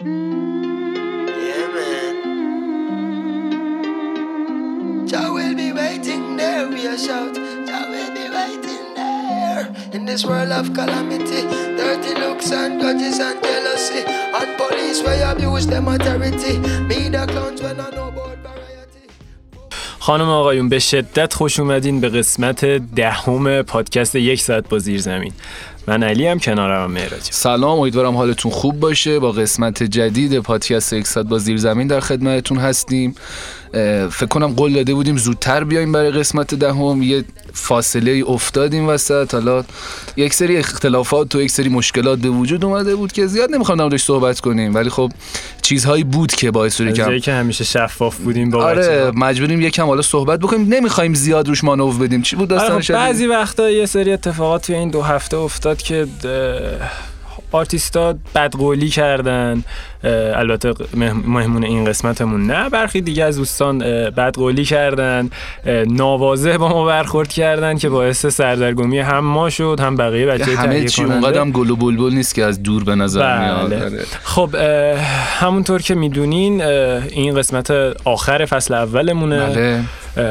Will will this world of calamity, dirty looks and grudges and jealousy. And police where abuse them authority. Me the clowns when I know. خانم آقایون به شدت خوش اومدین به قسمت دهم پادکست یک ساعت با زیر زمین من علی هم کنارم مهراج سلام امیدوارم حالتون خوب باشه. با قسمت جدید پادکست یک با زیر زمین در خدمتتون هستیم. فکر کنم قول داده بودیم زودتر بیایم برای قسمت دهم. یه فاصله افتادیم وسط. حالا یک سری اختلافات و یک سری مشکلات به وجود اومده بود که زیاد نمی‌خوام نمودش صحبت کنیم. ولی خب چیزهایی بود که باعث شده که جایی که همیشه شفاف بودیم با آره. مجبوریم یکم حالا صحبت بکنیم. نمی‌خوایم زیاد روش مانور بدیم. چی بود آره داستان خب؟ بعضی وقتا یه سری اتفاقات توی این دو هفته افتاد که آرتیستا بدقولی کردن. البته مه- مهمون این قسمتمون نه. برخی دیگه از دوستان بدقولی کردن ناواضح با ما برخورد کردن که باعث سردرگمی هم ما شد هم بقیه بچه همه چی اونقدر هم گل و بلبل نیست که از دور به نظر میاد. بله. آره. خب همونطور که می‌دونین این قسمت آخر فصل اولمونه. بله.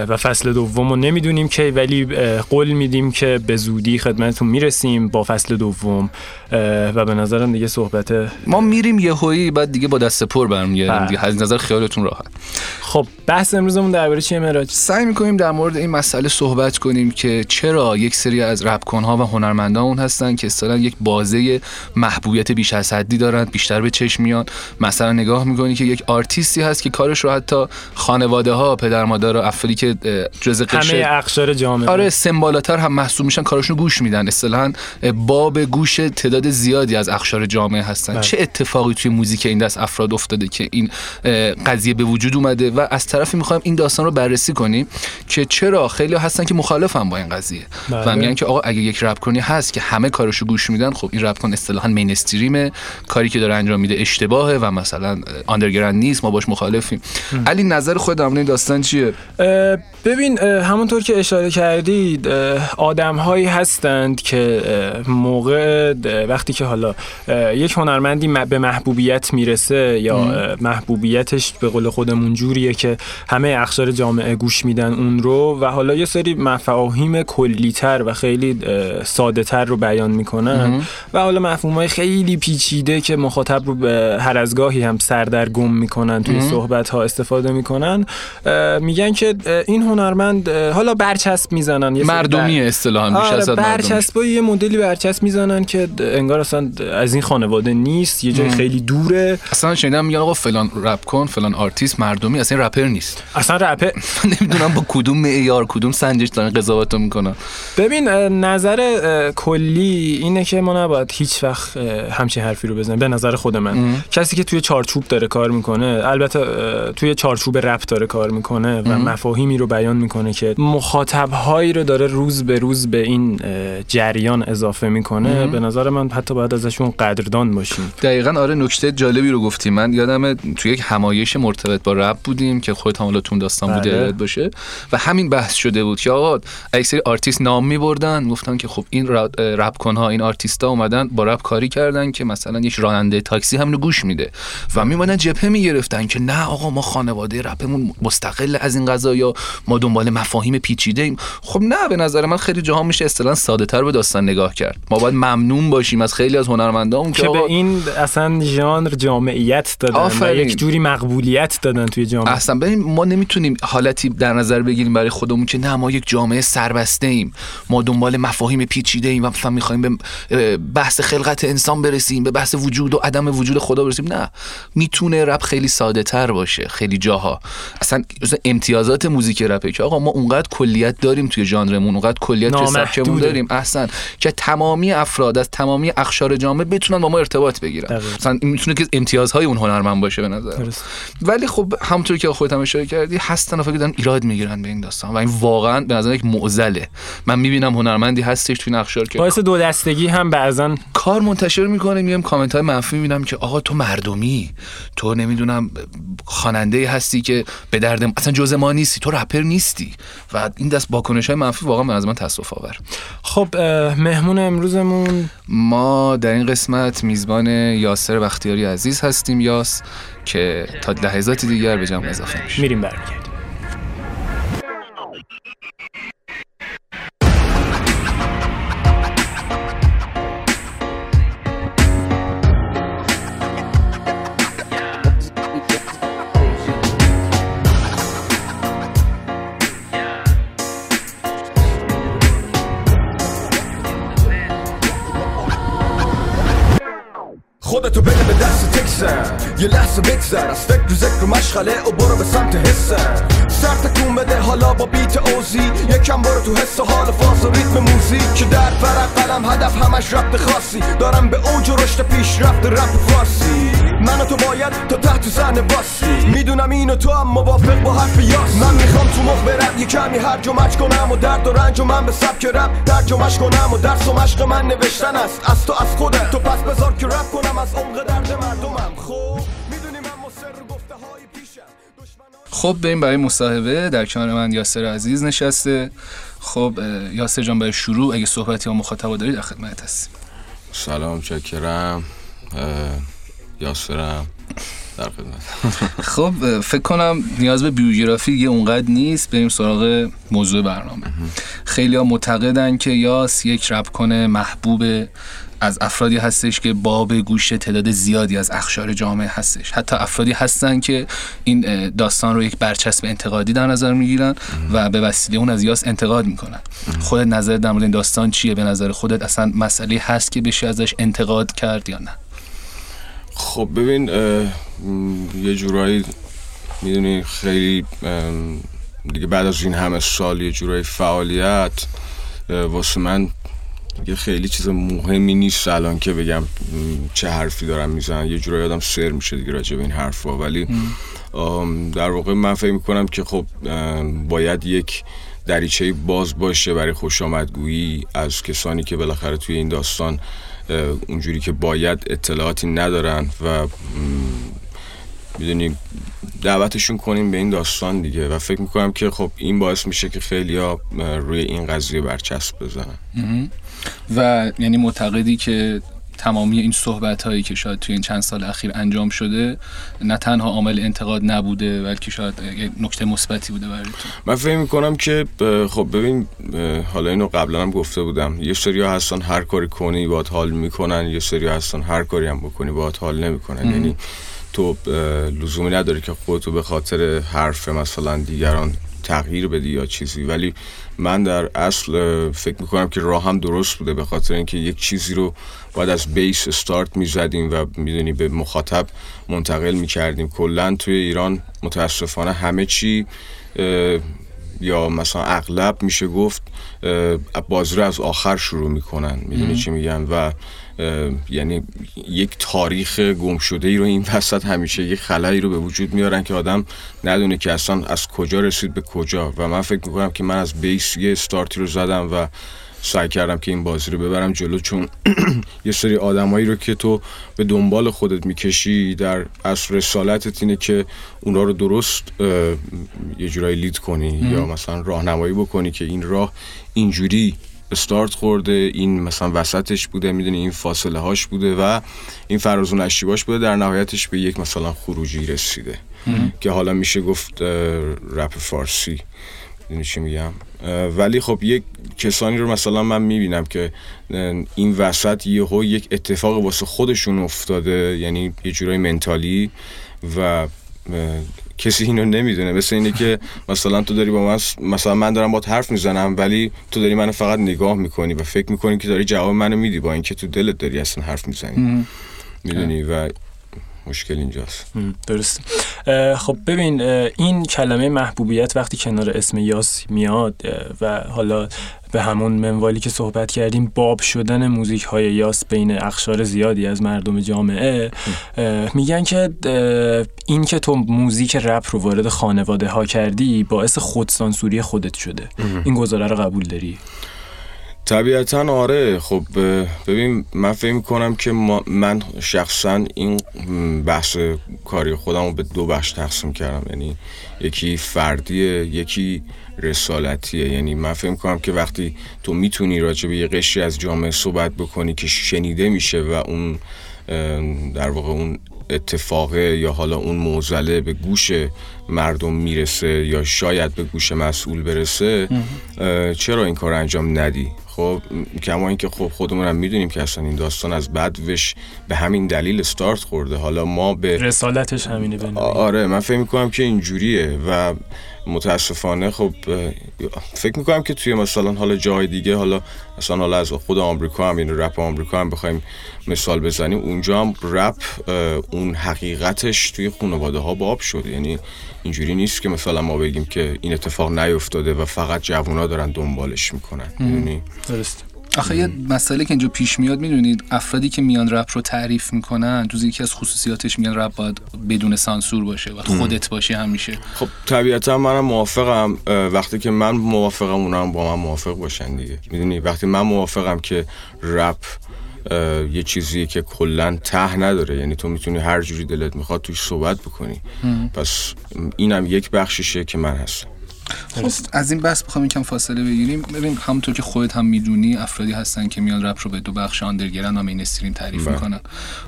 و فصل دوم رو نمی‌دونیم که ولی قول میدیم که به زودی خدمتتون می‌رسیم با فصل دوم. و به نظرم دیگه صحبت ما میریم یهویی بعد دیگه با دست پر برمیگردیم بله. دیگه. از نظر خیالتون راحت. خب بحث امروزمون درباره چیه مراج سعی می‌کنیم در مورد این مسئله صحبت کنیم که چرا یک سری از رپکنها و هنرمندان هستن که اصطلاحا یک بازه محبوبیت بیش از حدی دارن بیشتر به چشم میان. مثلا نگاه می‌کنی که یک آرتیستی هست که کارش رو حتی خانواده ها پدر مادر و افرادی که جزء همه اقشار جامعه. آره سن بالاتر هم محسوب میشن کارشون رو گوش میدن. اصطلاحا باب گوش تعداد زیادی از اقشار جامعه هستن. بله. چه اتفاقی توی موزیک این دست افراد افتاده که این قضیه به وجود اومده و از طرفی می‌خوایم این داستان رو بررسی کنیم که چرا خیلی هستن که مخالفن با این قضیه بله. و میگن که آقا اگه یک رپ کنی هست که همه کارشو گوش میدن خب این رپ کن اصطلاحا مینستریمه کاری که داره انجام میده اشتباهه و مثلا آندرگراند نیست ما باش مخالفیم. علی نظر خود این داستان چیه؟ اه، ببین اه، همونطور که اشاره کردید آدم هایی هستند که موقع وقتی که حالا یک هنرمندی به محبوبیت می‌رسه یا اه، محبوبیتش به قول خودمون جوریه که همه اقشار جامعه گوش میدن اون رو و حالا یه سری مفاهیم کلیتر و خیلی ساده تر رو بیان می‌کنن و حالا مفهوم خیلی پیچیده که مخاطب رو به هر از گاهی هم سردرگم می‌کنن توی صحبت ها استفاده می‌کنن میگن که این هنرمند حالا برچسب می‌زنن یه مردمی اصطلاحا بیش آره. برچسب یه مدلی برچسب می‌زنن که انگار اصلا از این خانواده نیست یه جای خیلی دوره اصلا شنیدم میگن آقا فلان رپ کن فلان آرتیست مردمی اصلا رپر نیست. اصلا رپه نمی‌دونم با کدوم معیار کدوم سنجش دارن قضاوت می‌کنن. ببین نظر کلی اینه که ما نباید هیچ وقت همچین حرفی رو بزنیم. به نظر خود من. کسی که توی چارچوب داره کار می‌کنه البته توی چارچوب رپ داره کار می‌کنه و مفاهیمی رو بیان می‌کنه که مخاطب هایی رو داره روز به روز به این جریان اضافه می‌کنه. به نظر من حتی باید ازشون قدردان باشیم. دقیقا آره نکته جالبی رو گفتی. من یادم توی یک همایش مرتبط با رپ بودیم که خودت هم حالا تو اون داستان بوده بله. یادت باشه. و همین بحث شده بود که آقا اکثر آرتیست نام میبردن گفتن که خب این رپ کنها این آرتیستا اومدن با رپ کاری کردن که مثلا یک راننده تاکسی همینو گوش میده. و میمدن جبهه می‌گرفتن که نه آقا ما خانواده رپمون مستقل از این قضایا ما دنبال مفاهیم پیچیده ایم خب نه به نظر من خیلی جاها میشه اصطلاحا ساده تر به داستان نگاه کرد. ما باید ممنون باشیم از خیلی از هنرمندان که که به این اصلا ژانر جامعیت دادن و آفرین. یک جوری مقبولیت دادن توی جامعه اصلا ببین ما نمی‌تونیم حالتی در نظر بگیریم برای خودمون که نه ما یک جامعه سربسته ایم ما دنبال مفاهیم پیچیده ایم و مثلا می‌خوایم به بحث خلقت انسان برسیم به بحث وجود و عدم وجود خدا برسیم نه می‌تونه رپ خیلی ساده تر باشه خیلی جاها اصلا امتیازات موزیک رپه که آقا ما اونقدر کلیت داریم توی ژانرمون اونقدر کلیت توی. سبکمون داریم احسن که تمامی افراد از تمامی اقشار جامعه بتونن با ما ارتباط بگیرن دقیقاً. مثلا می‌تونه که امتیازهای اون هنرمند باشه به نظر. درست. ولی خب همونطور که خودت هم اشاره کردی هستن افرادی دارن ایراد می‌گیرن به این داستان و این واقعا به نظر یک معضله. من می‌بینم هنرمندی هستش توی نقشار که باعث دو دستگی هم بعضا کار منتشر می‌کنه. میگم کامنت های منفی می‌بینم که آقا تو مردمی تو نمی‌دونم خواننده هستی که به درد اصلا جز ما نیستی تو رپر نیستی. و این دست واکنش های منفی واقعا از من تاسف آور خب مهمون امروزمون ما در این قسمت میزبان یاسر بختیاری عزیز هستیم یاس که تا لحظات دیگر به جمع اضافه میشه میریم برمیگردیم. خودتو بده به دست تکسن یه لحظه بگذر از فکر و ذکر و مشغله و برو به سمت حسن سر تکون بده حالا با بیت اوزی. یکم برو تو حس و حال فاز و ریتم موزیک که در فرق قلم هدف همش ربط خاصی. دارم به اوج و رشد پیش رفت رپ فارسی. من و تو باید تا تحت زن باسی. می‌دونم اینو تو هم موافق با حرف یاس. من می‌خوام تو مخ برم یه کمی هرج و مچ کنم و درد و رنج و من به سبک رپ ترجمهش کنم و درس و مشق من نوشتن است. از تو از خودت. تو پس بذار که رپ کنم عمق درد مردمم. خب می‌دونی من مصر گفته های پیشم خب بریم برای مصاحبه در کنار من یاسر عزیز نشسته. خب یاسر جان برای شروع اگه صحبتی یا مخاطب دارید در خدمت هستیم. سلام چکرم یاسرم در خدمت. خب فکر کنم نیاز به بیوگرافی یه اونقدر نیست. بریم سراغ موضوع برنامه. خیلی ها معتقدن که یاس یک رپ کنه محبوب از افرادی هستش که باب گوش تعداد زیادی از اخشار جامعه هستش. حتی افرادی هستن که این داستان رو یک برچسب انتقادی در نظر می‌گیرن و به وسیله اون از یاس انتقاد می‌کنن. خودت نظر در مورد این داستان چیه؟ به نظر خودت اصلا مسئله هست که بشه ازش انتقاد کرد یا نه؟ خب ببین یه جورایی می‌دونی خیلی دیگه بعد از این همه سال یه جورایی فعالیت واسه من دیگه خیلی چیز مهمی نیست الان که بگم چه حرفی دارم می‌زنم. یه جورایی آدم سر میشه دیگه راجع به این حرفا. ولی در واقع من فکر می‌کنم که خب باید یک دریچه باز باشه برای خوش آمدگویی از کسانی که بالاخره توی این داستان اونجوری که باید اطلاعاتی ندارن و می‌دونی دعوتشون کنیم به این داستان دیگه. و فکر می‌کنم که خب این باعث میشه که خیلی ها روی این قضیه برچسب بزنن. و یعنی معتقدی که تمامی این صحبت هایی که شاید توی این چند سال اخیر انجام شده نه تنها عامل انتقاد نبوده بلکه شاید نکته مثبتی بوده برای تو. من فکر می‌کنم که خب ببین حالا اینو قبلا هم گفته بودم. یه سری هستن هر کاری کنی باید حال می‌کنن یه سری هستن هر کاری هم بکنی باید حال نمی‌کنن. یعنی تو لزومی نداری که خودتو به خاطر حرف مثلا دیگران تغییر بدی یا چیزی. ولی من در اصل فکر می‌کنم که راه هم درست بوده به خاطر اینکه یک چیزی رو باید از بیس استارت می‌زدیم و می‌دونی به مخاطب منتقل می‌کردیم. کلا توی ایران متاسفانه همه چی یا مثلا اغلب میشه گفت بازی رو از آخر شروع می‌کنن. می‌دونی چی میگن و یعنی یک تاریخ گم شده ای رو این وسط همیشه یک خلایی رو به وجود میارن که آدم ندونه که اصلا از کجا رسید به کجا. و من فکر می‌کنم که من از بیس یه استارتی رو زدم و سعی کردم که این بازی رو ببرم جلو چون یه سری آدمایی رو که تو به دنبال خودت می‌کشی در اصل رسالتت اینه که اونا رو درست یه جورایی لید کنی یا مثلا راهنمایی بکنی که این راه اینجوری استارت خورده این مثلا وسطش بوده می‌دونی این فاصله هاش بوده و این فراز و نشیباش بوده در نهایتش به یک مثلا خروجی رسیده. که حالا میشه گفت رپ فارسی. می‌دونی چی میگم؟ ولی خب یک کسانی رو مثلا من می‌بینم که این وسط یهو یک اتفاق واسه خودشون افتاده یعنی یه جورای منتالی و کسی اینو نمی‌دونه. مثل اینه که مثلا تو داری با من مثلا من دارم با حرف می‌زنم ولی تو داری منو فقط نگاه می‌کنی و فکر می‌کنی که داری جواب منو میدی با اینکه تو دلت داری اصلا حرف می‌زنی. می‌دونی؟ و مشکل اینجاست. درست. خب ببین این کلمه محبوبیت وقتی کنار اسم یاس میاد و حالا به همون منوالی که صحبت کردیم باب شدن موزیک های یاس بین اخشار زیادی از مردم جامعه میگن که این که تو موزیک رپ رو وارد خانواده ها کردی باعث خودسانسوری خودت شده. این گزاره رو قبول داری؟ طبیعتا آره. خب ببین من فکر می‌کنم که من شخصا این بحث کاری خودم رو به دو بخش تقسیم کردم. یعنی یکی فردیه یکی رسالتیه. یعنی من فکر می‌کنم که وقتی تو می‌تونی راجع به یه قشری از جامعه صحبت بکنی که شنیده میشه و اون در واقع اون اتفاقه یا حالا اون موزله به گوش مردم می‌رسه یا شاید به گوش مسئول برسه چرا این کار انجام ندی؟ خب کما اینکه خب خودمون هم می‌دونیم که اصلا این داستان از بدوش به همین دلیل استارت خورده حالا ما به رسالتش همینه بنوی. آره من فکر می‌کنم که اینجوریه و متاسفانه خب فکر می‌کنم که توی مثلا حالا جای دیگه حالا مثلا حالا از خود آمریکا هم این رپ آمریکا هم بخوایم مثال بزنیم اونجا هم رپ اون حقیقتش توی خانواده ها باب شد. یعنی اینجوری نیست که مثلا ما بگیم که این اتفاق نیفتاده و فقط جوونا دارن دنبالش می‌کنن. یعنی درست آخه یه مسئله که اینجا پیش میاد می‌دونید افرادی که میان رپ رو تعریف می‌کنن جز یکی از خصوصیاتش میان رپ باید بدون سانسور باشه و خودت باشی همیشه. خب طبیعتا منم موافقم وقتی که من موافقم اونم با من موافق باشن دیگه. می‌دونی وقتی من موافقم که رپ یه چیزیه که کلا ته نداره یعنی تو می‌تونی هر جوری دلت می‌خواد توش صحبت بکنی. پس اینم یک بخششه که من هستم. خب از این بحث بخوام یکم فاصله بگیریم. ببین همونطور که خودت هم می‌دونی افرادی هستن که میان رپ رو به دو بخش آندرگرند و مینستریم تعریف بله. می‌کنن.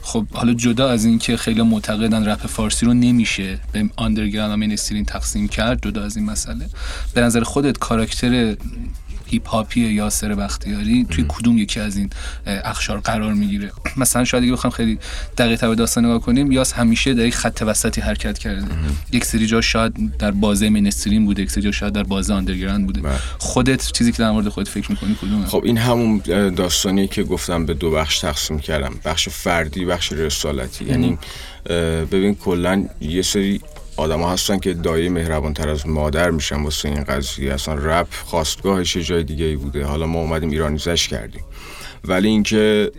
خب حالا جدا از این که خیلی معتقدن رپ فارسی رو نمیشه به آندرگرند و مینستریم تقسیم کرد جدا از این مسئله. به نظر خودت کاراکتر هیپ هاپی یاسر بختیاری توی کدوم یکی از این اخشار قرار می‌گیره. مثلا شاید اگه بخوام خیلی دقیق به داستان نگاه کنیم یاس همیشه در یک خط وسطی حرکت کرده. یک سری جا شاید در بازه مینستریم بوده یک سری جا شاید در بازه آندرگراند بوده. بله. خودت چیزی که در مورد خودت فکر می‌کنی کدومه؟ خب این همون داستانی که گفتم به دو بخش تقسیم کردم. بخش فردی بخش رسالتی. یعنی ببین کلا یه سری آدم هستن که دایی مهربان تر از مادر میشن واسه این قضیه. اصلا رپ خواستگاهش جای دیگه ای بوده. حالا ما اومدیم ایرانیزش کردیم. ولی اینکه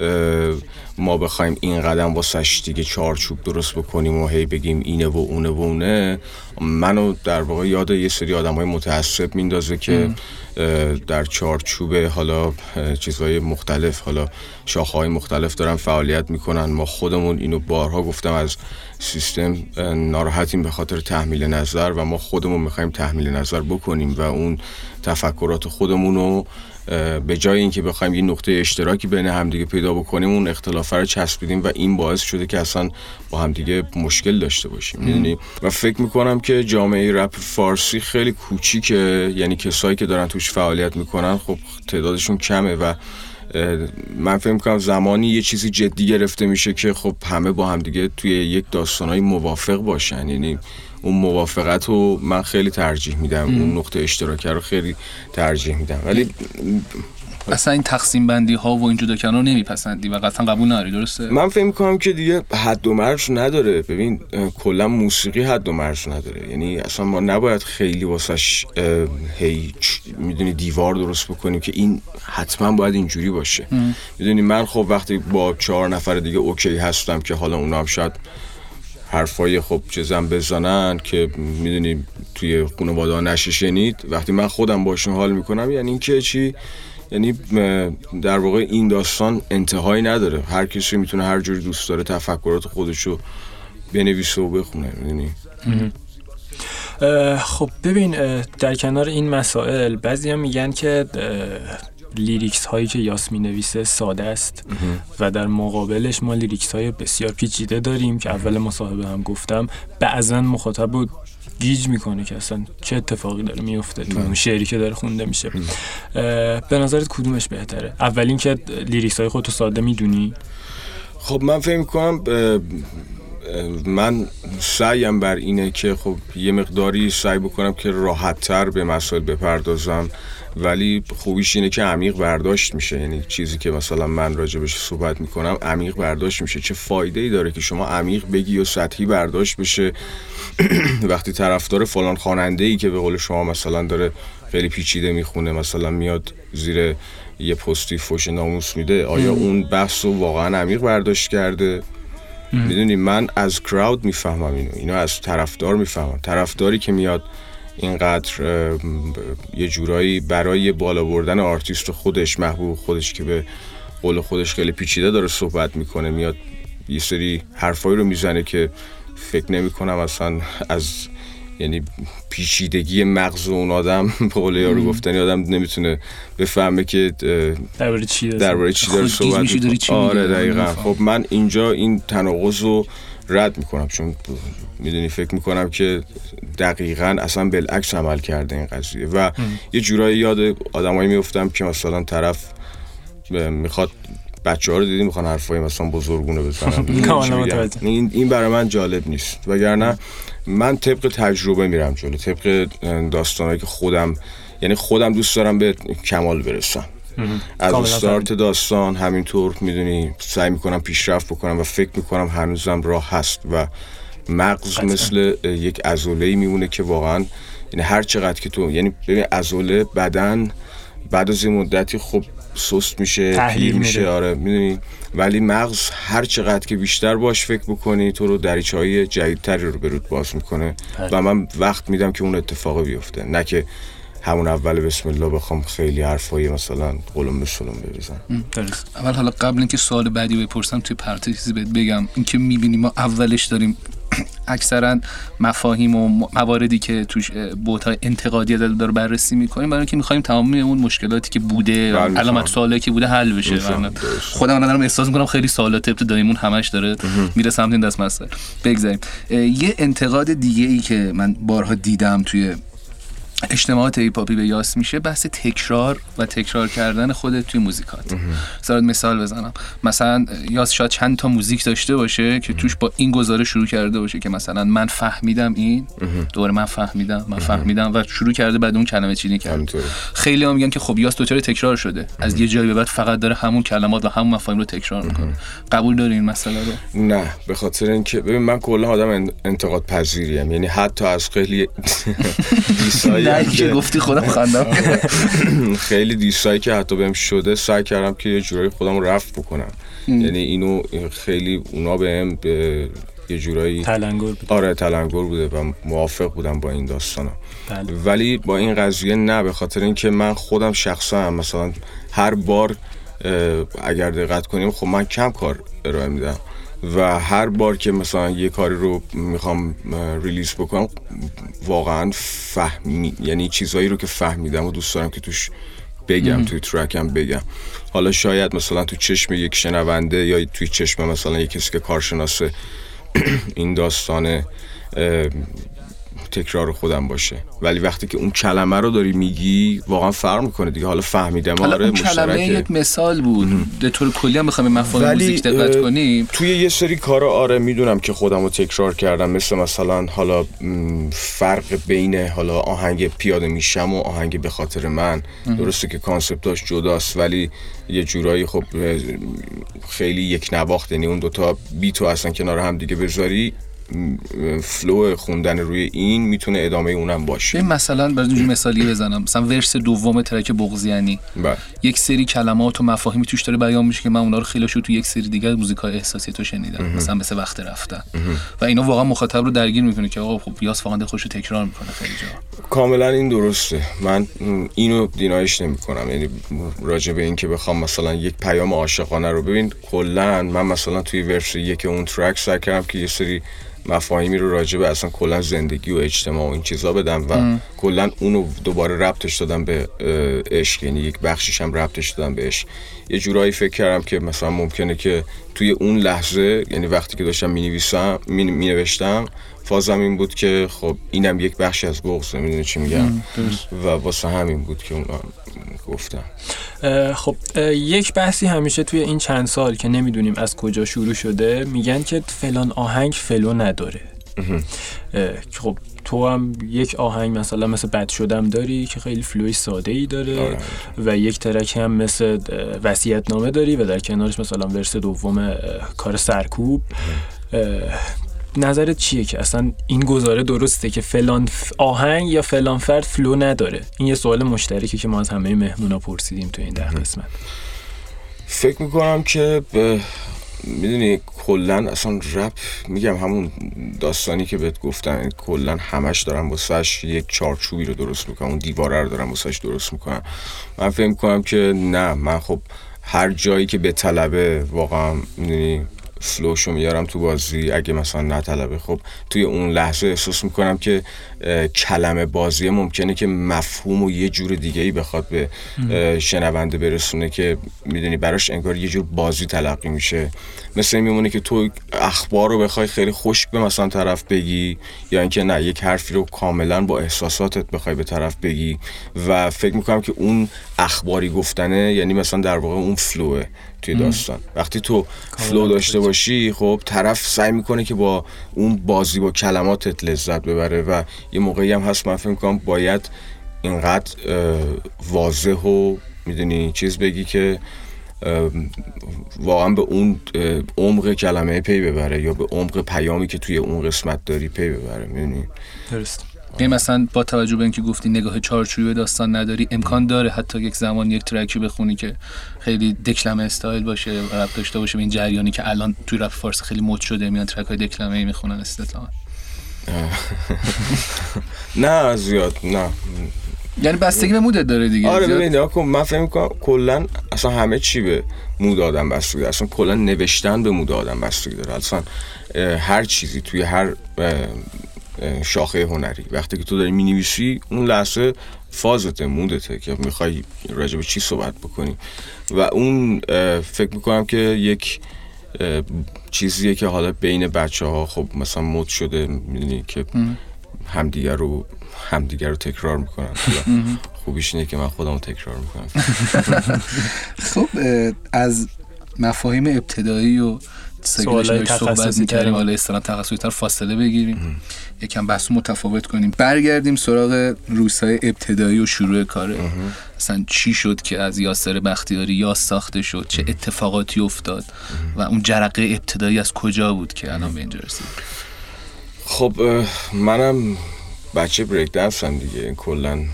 ما بخوایم این قدم واسش دیگه چارچوب درست بکنیم و هی بگیم اینه و اونه و اونه منو در واقع یاد یه سری آدم های متعصب میندازه که در چارچوب حالا چیزهای مختلف حالا شاخهای مختلف دارن فعالیت می‌کنن. ما خودمون اینو بارها گفتم از سیستم ناراحتیم به خاطر تحمیل نظر و ما خودمون می‌خوایم تحمیل نظر بکنیم و اون تفکرات خودمون رو به جای اینکه بخوایم یه نقطه اشتراکی بین همدیگه پیدا بکنیم اون اختلاف رو چسبیدیم و این باعث شده که اصلا با همدیگه مشکل داشته باشیم. می‌دونی؟ و فکر می‌کنم که جامعه رپ فارسی خیلی کوچیکه. یعنی کسایی که دارن توش فعالیت می‌کنن خب تعدادشون کمه و من فکر می‌کنم زمانی یه چیزی جدی گرفته میشه که خب همه با همدیگه توی یک داستانهای موافق باشن. یعنی اون موافقت رو من خیلی ترجیح میدم. اون نقطه اشتراکه رو خیلی ترجیح میدم. ولی اصلا این تقسیم بندی ها و این جدا کردن رو نمیپسندی و قطعا قبول نداری درسته؟ من فکر می‌کنم که دیگه حد و مرز نداره. ببین کلا موسیقی حد و مرز نداره. یعنی اصلا ما نباید خیلی واسش هی می‌دونی دیوار درست بکنیم که این حتما باید اینجوری باشه. می‌دونی من خب وقتی با چهار نفر دیگه اوکی هستم که حالا اونا هم شاید حرفای خب چیزم بزنن که می‌دونی توی خانواده نشه وقتی من خودم باشون حال می‌کنم یعنی اینکه چی؟ یعنی در واقع این داستان انتهایی نداره. هر کسی می‌تونه هر جوری دوست داره تفکرات خودشو بنویسه و بخونه می‌دونی؟ خب ببین در کنار این مسائل بعضی هم میگن که لیریکس هایی که یاس می نویسه ساده است. و در مقابلش ما lyrics های بسیار پیچیده داریم که اول مصاحبه هم گفتم. بعضا مخاطب رو گیج می‌کنه که اصلا چه اتفاقی داره میفته تو اون شعری که داره خونده میشه. به نظرت کدومش بهتره؟ اولین که lyrics های خودتو ساده می‌دونی؟ خب من فکر می‌کنم من سعیم بر اینه که خب یه مقداری سعی بکنم که راحتتر به مسائل بپردازم. ولی خوبیش اینه که عمیق برداشت میشه. یعنی چیزی که مثلا من راجبش صحبت می‌کنم عمیق برداشت میشه. چه فایده ای داره که شما عمیق بگی و سطحی برداشت بشه؟ وقتی طرفدار فلان خواننده ای که به قول شما مثلا داره خیلی پیچیده می‌خونه مثلا میاد زیر یه پستی فوش ناموس میده آیا اون بحث رو واقعا عمیق برداشت کرده؟ می‌دونی من از کراود می‌فهمم اینو. اینو از طرفدار می‌فهمم. طرفداری که میاد اینقدر یه جورایی برای بالا بردن آرتیست خودش محبوب خودش که به قول خودش خیلی پیچیده داره صحبت می‌کنه میاد یه سری حرفایی رو می‌زنه که فکر نمی کنم اصلا از یعنی پیچیدگی مغز اون آدم به قول یارو گفتنی آدم نمی‌تونه بفهمه که درباره چی درباره چی داره صحبت می‌کنه. آره دقیقا. خب من اینجا این تناقض رو رد می‌کنم. چون می‌دونی فکر می‌کنم که دقیقا اصلا بالعکس عمل کرده این قضیه. و یه جورایی یاد آدمایی میفتم که مثلا طرف می‌خواد بچه ها رو دیدیم می‌خوان حرفای مثلا بزرگونه بزنن. این این برای من جالب نیست. وگرنه من طبق تجربه میرم جلو طبق داستانهایی که خودم یعنی خودم دوست دارم به کمال برسم. از استارت داستان همینطور می‌دونی سعی می‌کنم پیشرفت بکنم و فکر می‌کنم هنوزم راه هست و مغز مثل یک ازوله میمونه که واقعا یعنی هر چقدر که تو یعنی ببین ازوله بدن بعد از این مدتی خب سست میشه تحلیل میشه آره می‌دونی؟ ولی مغز هر چقدر که بیشتر باش فکر بکنی تو رو دریچه های جدیدتری رو برود باز می‌کنه. و من وقت میدم که اون اتفاق بیفته. نه که همون اول بسم الله بخوام خیلی حرفایی مثلا قلم به سلم بریزم. اول حالا قبل اینکه سوال بعدی بپرسم توی پرانتز بهت بگم. اینکه می‌بینیم ما اولش داریم اکثرا مفاهیم و مواردی که توش بوتای انتقادی داره بررسی می‌کنیم برای اینکه می‌خوایم تمام اون مشکلاتی که بوده علامت سوالی که بوده حل بشه. خودم دارم احساس می‌کنم خیلی سوالات ابتداییمون همش داره میره سمت این دست مسئله بگذاریم یه انتقاد دیگه ای که من بارها دیدم توی اجتماعات ایپاپی به یاس میشه بحث تکرار و تکرار کردن خودت توی موزیکات. مثلا مثال بزنم. مثلا یاس شاید چند تا موزیک داشته باشه که توش با این گزاره شروع کرده باشه که مثلا من فهمیدم این دوباره من فهمیدم من فهمیدم و شروع کرده بعد اون کلمه چینی کرد. خیلی هم میگن که خب یاس دوچار تکرار شده. از یه جایی به بعد فقط داره همون کلمات و همون مفاهیم رو تکرار می‌کنه. قبول داری این مسئله رو؟ نه به خاطر اینکه ببین من کلا آدم انتقاد پذیریم یعنی حتی از خیلی که گفتی خودم خندم. خیلی دیسایی که حتی بهم شده سعی کردم که یه جورایی خودم رو رفت بکنم. یعنی اینو خیلی اونا بهم به یه جورایی تلنگر بود آره تلنگر بوده و موافق بودم با این داستانا. بله. ولی با این قضیه نه به خاطر اینکه من خودم شخصا هم مثلا هر بار اگر دقت کنیم خب من کم کار ارائه میدم. و هر بار که مثلا یه کاری رو می‌خوام ریلیز بکنم واقعا فهمی یعنی چیزایی رو که فهمیدم و دوست دارم که توش بگم توی ترکم بگم. حالا شاید مثلا تو چشم یک شنونده یا توی چشم مثلا یک کسی که کارشناس این داستان تکرار خودم باشه. ولی وقتی که اون کلمه رو داری میگی واقعا فرق می‌کنه دیگه. حالا فهمیدم. آره اون کلمه یک مثال بود. به طور کلی هم بخوام مفاهیم موزیک دقت کنیم. توی یه سری کارا آره می‌دونم که خودم رو تکرار کردم. مثل مثلا حالا فرق بین حالا آهنگ پیاده میشم و آهنگ به خاطر من. درسته که کانسپتاش جداست ولی یه جورایی خب خیلی یک نواخت. یعنی اون دوتا بیتو اصلا کنار هم دیگه بذاری. flow خوندن روی این می‌تونه ادامه اونم باشه. مثلا برای مثالی بزنم. مثلا verse دوم track بغض یعنی بله. یک سری کلمات و مفاهیمی توش داره بیان میشه که من اونا رو خیلی شو تو یک سری دیگه موزیکای احساسی تو شنیدم. مثلا مثل وقت رفتن و اینا واقعا مخاطب رو درگیر می‌کنه که آقا خب یاس واقعا خودشو تکرار می‌کنه خیلی جا. کاملا این درسته. من اینو deny ش نمی‌کنم. یعنی راجع به این که بخوام مثلا یک پیام عاشقانه رو ببین کلا من مثلا توی verse یک اون track سعی کردم که یه سری مفاهیمی رو راجع به اصلا کلا زندگی و اجتماع و این چیزا بدم و کلا اونو دوباره ربطش دادم به عشق. یعنی یک بخشیش هم ربطش دادم به عشق. یه جورایی فکر کردم که مثلا ممکنه که توی اون لحظه یعنی وقتی که داشتم می نویسم می, نوشتم فازم این بود که خب اینم یک بخشی از بغض می‌دونی چی میگم؟ و واسه همین بود که اون گفتم. خب یک بحثی همیشه توی این چند سال که نمی‌دونیم از کجا شروع شده میگن که فلان آهنگ فلو نداره. خب تو هم یک آهنگ مثلا مثل بد شدم داری که خیلی flow ی ساده ای داره آره. و یک track هم مثل وصیت نامه داری و در کنارش مثلا verse دوم کار سرکوب. نظرت چیه که اصلا این گزاره درسته که فلان آهنگ یا فلان فرد flow نداره؟ این یه سوال مشترکی که ما از همه مهمونا پرسیدیم تو این ده قسمت. فکر می‌کنم که به می‌دونی کلا اصلا رپ میگم همون داستانی که بهت گفتم کلا همش دارن واسش یک چارچوبی رو درست می‌کنن اون دیواره رو دارن واسش درست می‌کنن من فکر می‌کنم که نه من خب هر جایی که به طلبه واقعا می‌دونی فلوشو میارم تو بازی اگه مثلا نه طلبه. خب توی اون لحظه احساس می‌کنم که کلمه بازی ممکنه که مفهوم و یه جور دیگه ای بخواد به شنونده برسونه که می‌دونی براش انگار یه جور بازی تلقی میشه. مثل این میمونه که تو اخبار رو بخوای خیلی خشک به مثلا طرف بگی یا اینکه نه یک حرفی رو کاملا با احساساتت بخوای به طرف بگی. و فکر می‌کنم که اون اخباری گفتنه یعنی مثلا در واقع اون فلوه. توی داستان. وقتی تو فلو داشته باشی خب طرف سعی می‌کنه که با اون بازی با کلماتت لذت ببره و یه موقعی هم هست من فکر می‌کنم باید اینقدر واضح و می‌دونی چیز بگی که واقعا به اون عمق کلمه پی ببره یا به عمق پیامی که توی اون قسمت داری پی ببره می‌دونی؟ درست یعنی مثلا با توجه به اینکه گفتی نگاه چارچوبی به داستان نداری امکان داره حتی یک زمان یک track ی بخونی که خیلی دکلمه استایل باشه و رپ داشته باشه به این جریانی که الان توی رپ فارسی خیلی مد شده میان track های دکلمه ای می‌خونن استثنا نه زیاد نه. یعنی بستگی به مودت داره دیگه آره ببین نگاه کن من فکر می‌کنم کلا اصلا همه چی به مود آدم بستگی داره اصلا کلا نوشتن به مود آدم بستگی داره. اصلا هر چیزی توی هر شاخه هنری. وقتی که تو داری می‌نویسی اون لحظه فازته مودته که می‌خوای راجع به چی صحبت بکنی. و اون فکر می‌کنم که یک چیزیه که حالا بین بچه ها خب مثلا مد شده می‌دونی که همدیگر رو همدیگر رو تکرار می‌کنن خوبیش اینه که من خودم رو تکرار می‌کنم. خب از مفاهیم ابتدایی و سوالای صحبت تخصصی می‌کردیم. تر. حالا اصطلاح فاصله بگیریم. یکم بحث متفاوت کنیم. برگردیم سراغ روزهای ابتدایی و شروع کاره. اصلا چی شد که از یاسر بختیاری یا ساخته شد؟ چه اتفاقاتی افتاد؟ و اون جرقه ابتدایی از کجا بود که الان به اینجا رسید؟ خب منم بچه بریک دنسم دیگه. کلا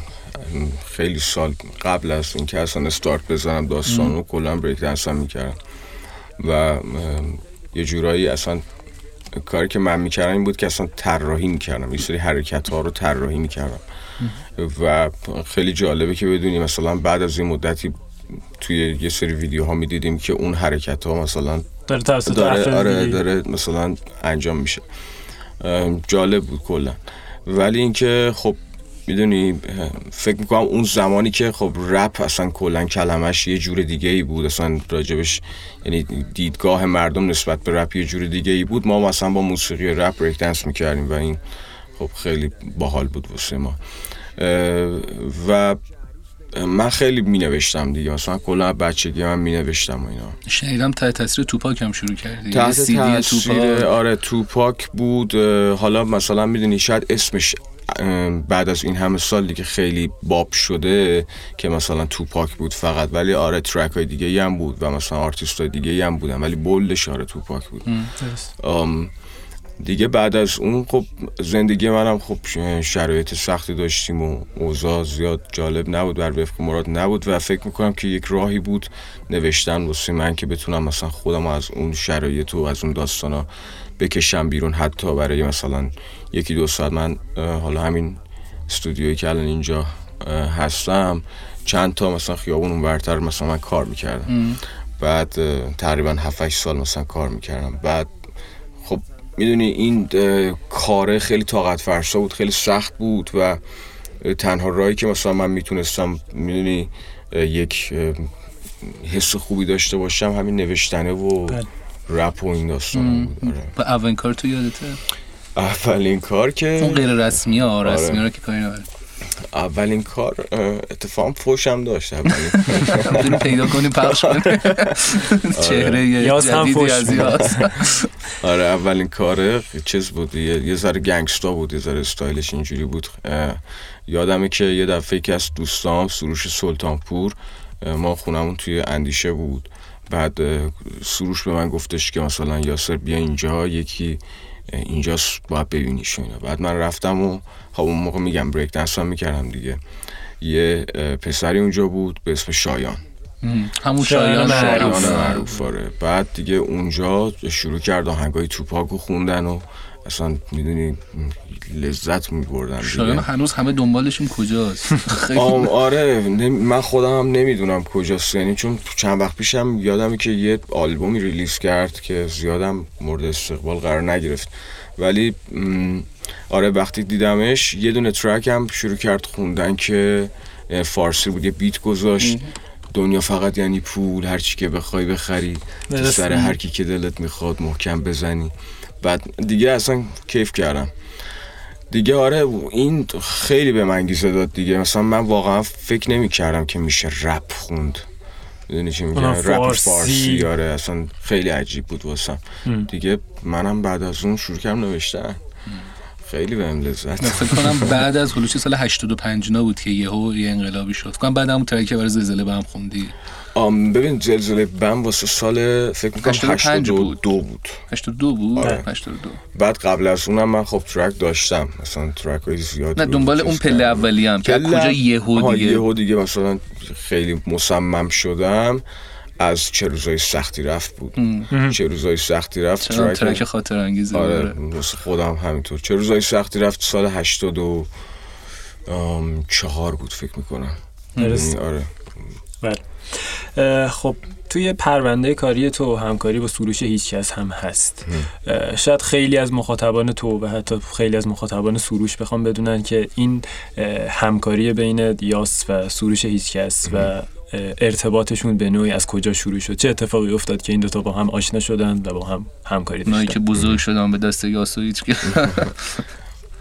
خیلی سال قبل از اینکه اصلا استارت بزنم داستان رو کلا بریک دنسم می‌کردم. و یه جورایی اصلا کاری که من می‌کردم این بود که اصلا طراحی می‌کردم. یه سری حرکت ها رو طراحی می‌کردم. و خیلی جالبه که بدونی مثلا بعد از این مدتی توی یه سری ویدیوها می‌دیدیم که اون حرکت ها مثلا داره داره آره. داره مثلا انجام میشه. جالب بود کلا. ولی اینکه خب می‌دونی فکر می‌کنم اون زمانی که خب رپ اصلا کلا کلمش یه جور دیگه ای بود اصلا راجبش یعنی دیدگاه مردم نسبت به رپ یه جور دیگه ای بود. ما مثلا با موسیقی رپ بریک دنس می‌کردیم و این خب خیلی باحال بود واسه ما. و من خیلی می نوشتم دیگه. مثلا کلا بچگی من می نوشتم و اینا. شنیدم تحت تاثیر توپاک هم شروع کردی. تحت تاثیر توپاک. آره توپاک بود. حالا مثلا می‌دونی شاید اسمش بعد از این همه سال دیگه خیلی باب شده که مثلا توپاک بود فقط. ولی آره track های دیگه هم بود و مثلا آرتیست های دیگه هم بودن. ولی bold ش آره توپاک بود. آم، دیگه بعد از اون خب زندگی منم خب شرایط سختی داشتیم و اوضاع زیاد جالب نبود. بر وفق مراد نبود و فکر می‌کنم که یک راهی بود نوشتن واسه من که بتونم مثلا خودم از اون شرایط و از اون داستانا بکشم بیرون حتی برای مثلا یکی دو ساعت. من حالا همین استودیویی که الان اینجا هستم چند تا مثلا خیابون اون برتر مثلا من کار می‌کردم. بعد تقریبا 7 سال مثلا کار می‌کردم. بعد خب می‌دونی این اه، کاره خیلی طاقت فرسا بود خیلی سخت بود و تنها راهی که مثلا من می‌تونستم می‌دونی یک حس خوبی داشته باشم همین نوشتنه و بله. رپ و این داستان بود آره. اولین کار تو یادته؟ اولین کار اون که غیر رسمی ها آره. رسمی ها رو که کاری نداره. اولین کار اتفاقا فوشم داشت اولین. پیدا کنی پخش کنی. چهره یاس هم جدیدی از. یاس آره اولین کاره چیز بود یه, یه ذره گنگستا بود یه ذره استایلش اینجوری بود. یادمه که یه دفعه که از دوستام سروش سلطانپور ما خونمون توی اندیشه بود. بعد سروش به من گفتش که مثلا یاسر بیا اینجا یکی اه، اینجاست باید ببینیش و اینا. بعد من رفتم و خب اون موقع میگم بریک دنس هم می‌کردم دیگه. یه پسری اونجا بود به اسم شایان. همون شایان شایان معروف. آره. بعد دیگه اونجا شروع کرد آهنگای توپاکو خوندن و اصلا می‌دونی لذت میبردن شایان هنوز همه دنبالشون کجاست؟ آم آره من خودم هم نمی‌دونم کجاست. یعنی چون چند وقت پیشم یادمه که یه آلبومی ریلیز کرد که زیادم مورد استقبال قرار نگرفت. ولی آره وقتی دیدمش یه دونه ترک هم شروع کرد خوندن که فارسی بود یه بیت گذاشت. دنیا فقط یعنی پول هر چی که بخوای بخری. سر هر کی که دلت می‌خواد محکم بزنی. بعد دیگه اصلا کیف کردم. دیگه آره این خیلی به من انگیزه داد دیگه. مثلا من واقعا فکر نمی کردم که میشه رپ خوند. می‌دونی چی میگم؟ رپ فارسی. آره اصلا خیلی عجیب بود واسم. دیگه منم بعد از اون شروع کردم نوشتن. خیلی بهم لذت من فکر کنم بعد از هلوش سال 85 اینا بود که یهو یه انقلابی شد. فکر کنم بعد همون ترک برای زلزله به هم خوندی. آم ببین زلزله بم واسه سال فکر می‌کنم 85 بود. 82 بود 82 بود؟ آره. 82 بعد قبل از اونم من خب ترک داشتم. مثلا ترک های زیادی نه دنبال اون پله. اولی هم. که کجا یهو دیگه؟ یهو دیگه مثلا خیلی مصمم شدم از چه روزای سختی رفت بود. چه روزای سختی رفت چرا ترک خاطر انگیزه آره. واسه خودم همینطور. چه روزای سختی رفت؟ سال 82 ام، چهار بود فکر می‌کنم. درست. آره. بله خب توی پرونده کاری تو همکاری با سروش هیچکس هم هست. شاید خیلی از مخاطبان تو و حتی خیلی از مخاطبان سروش بخوام بدونن که این همکاری بین یاس و سروش هیچکس و ارتباطشون به نوعی از کجا شروع شد؟ چه اتفاقی افتاد که این دوتا با هم آشنا شدن و با هم همکاری اونایی که داشتن بزرگ شدن به دست که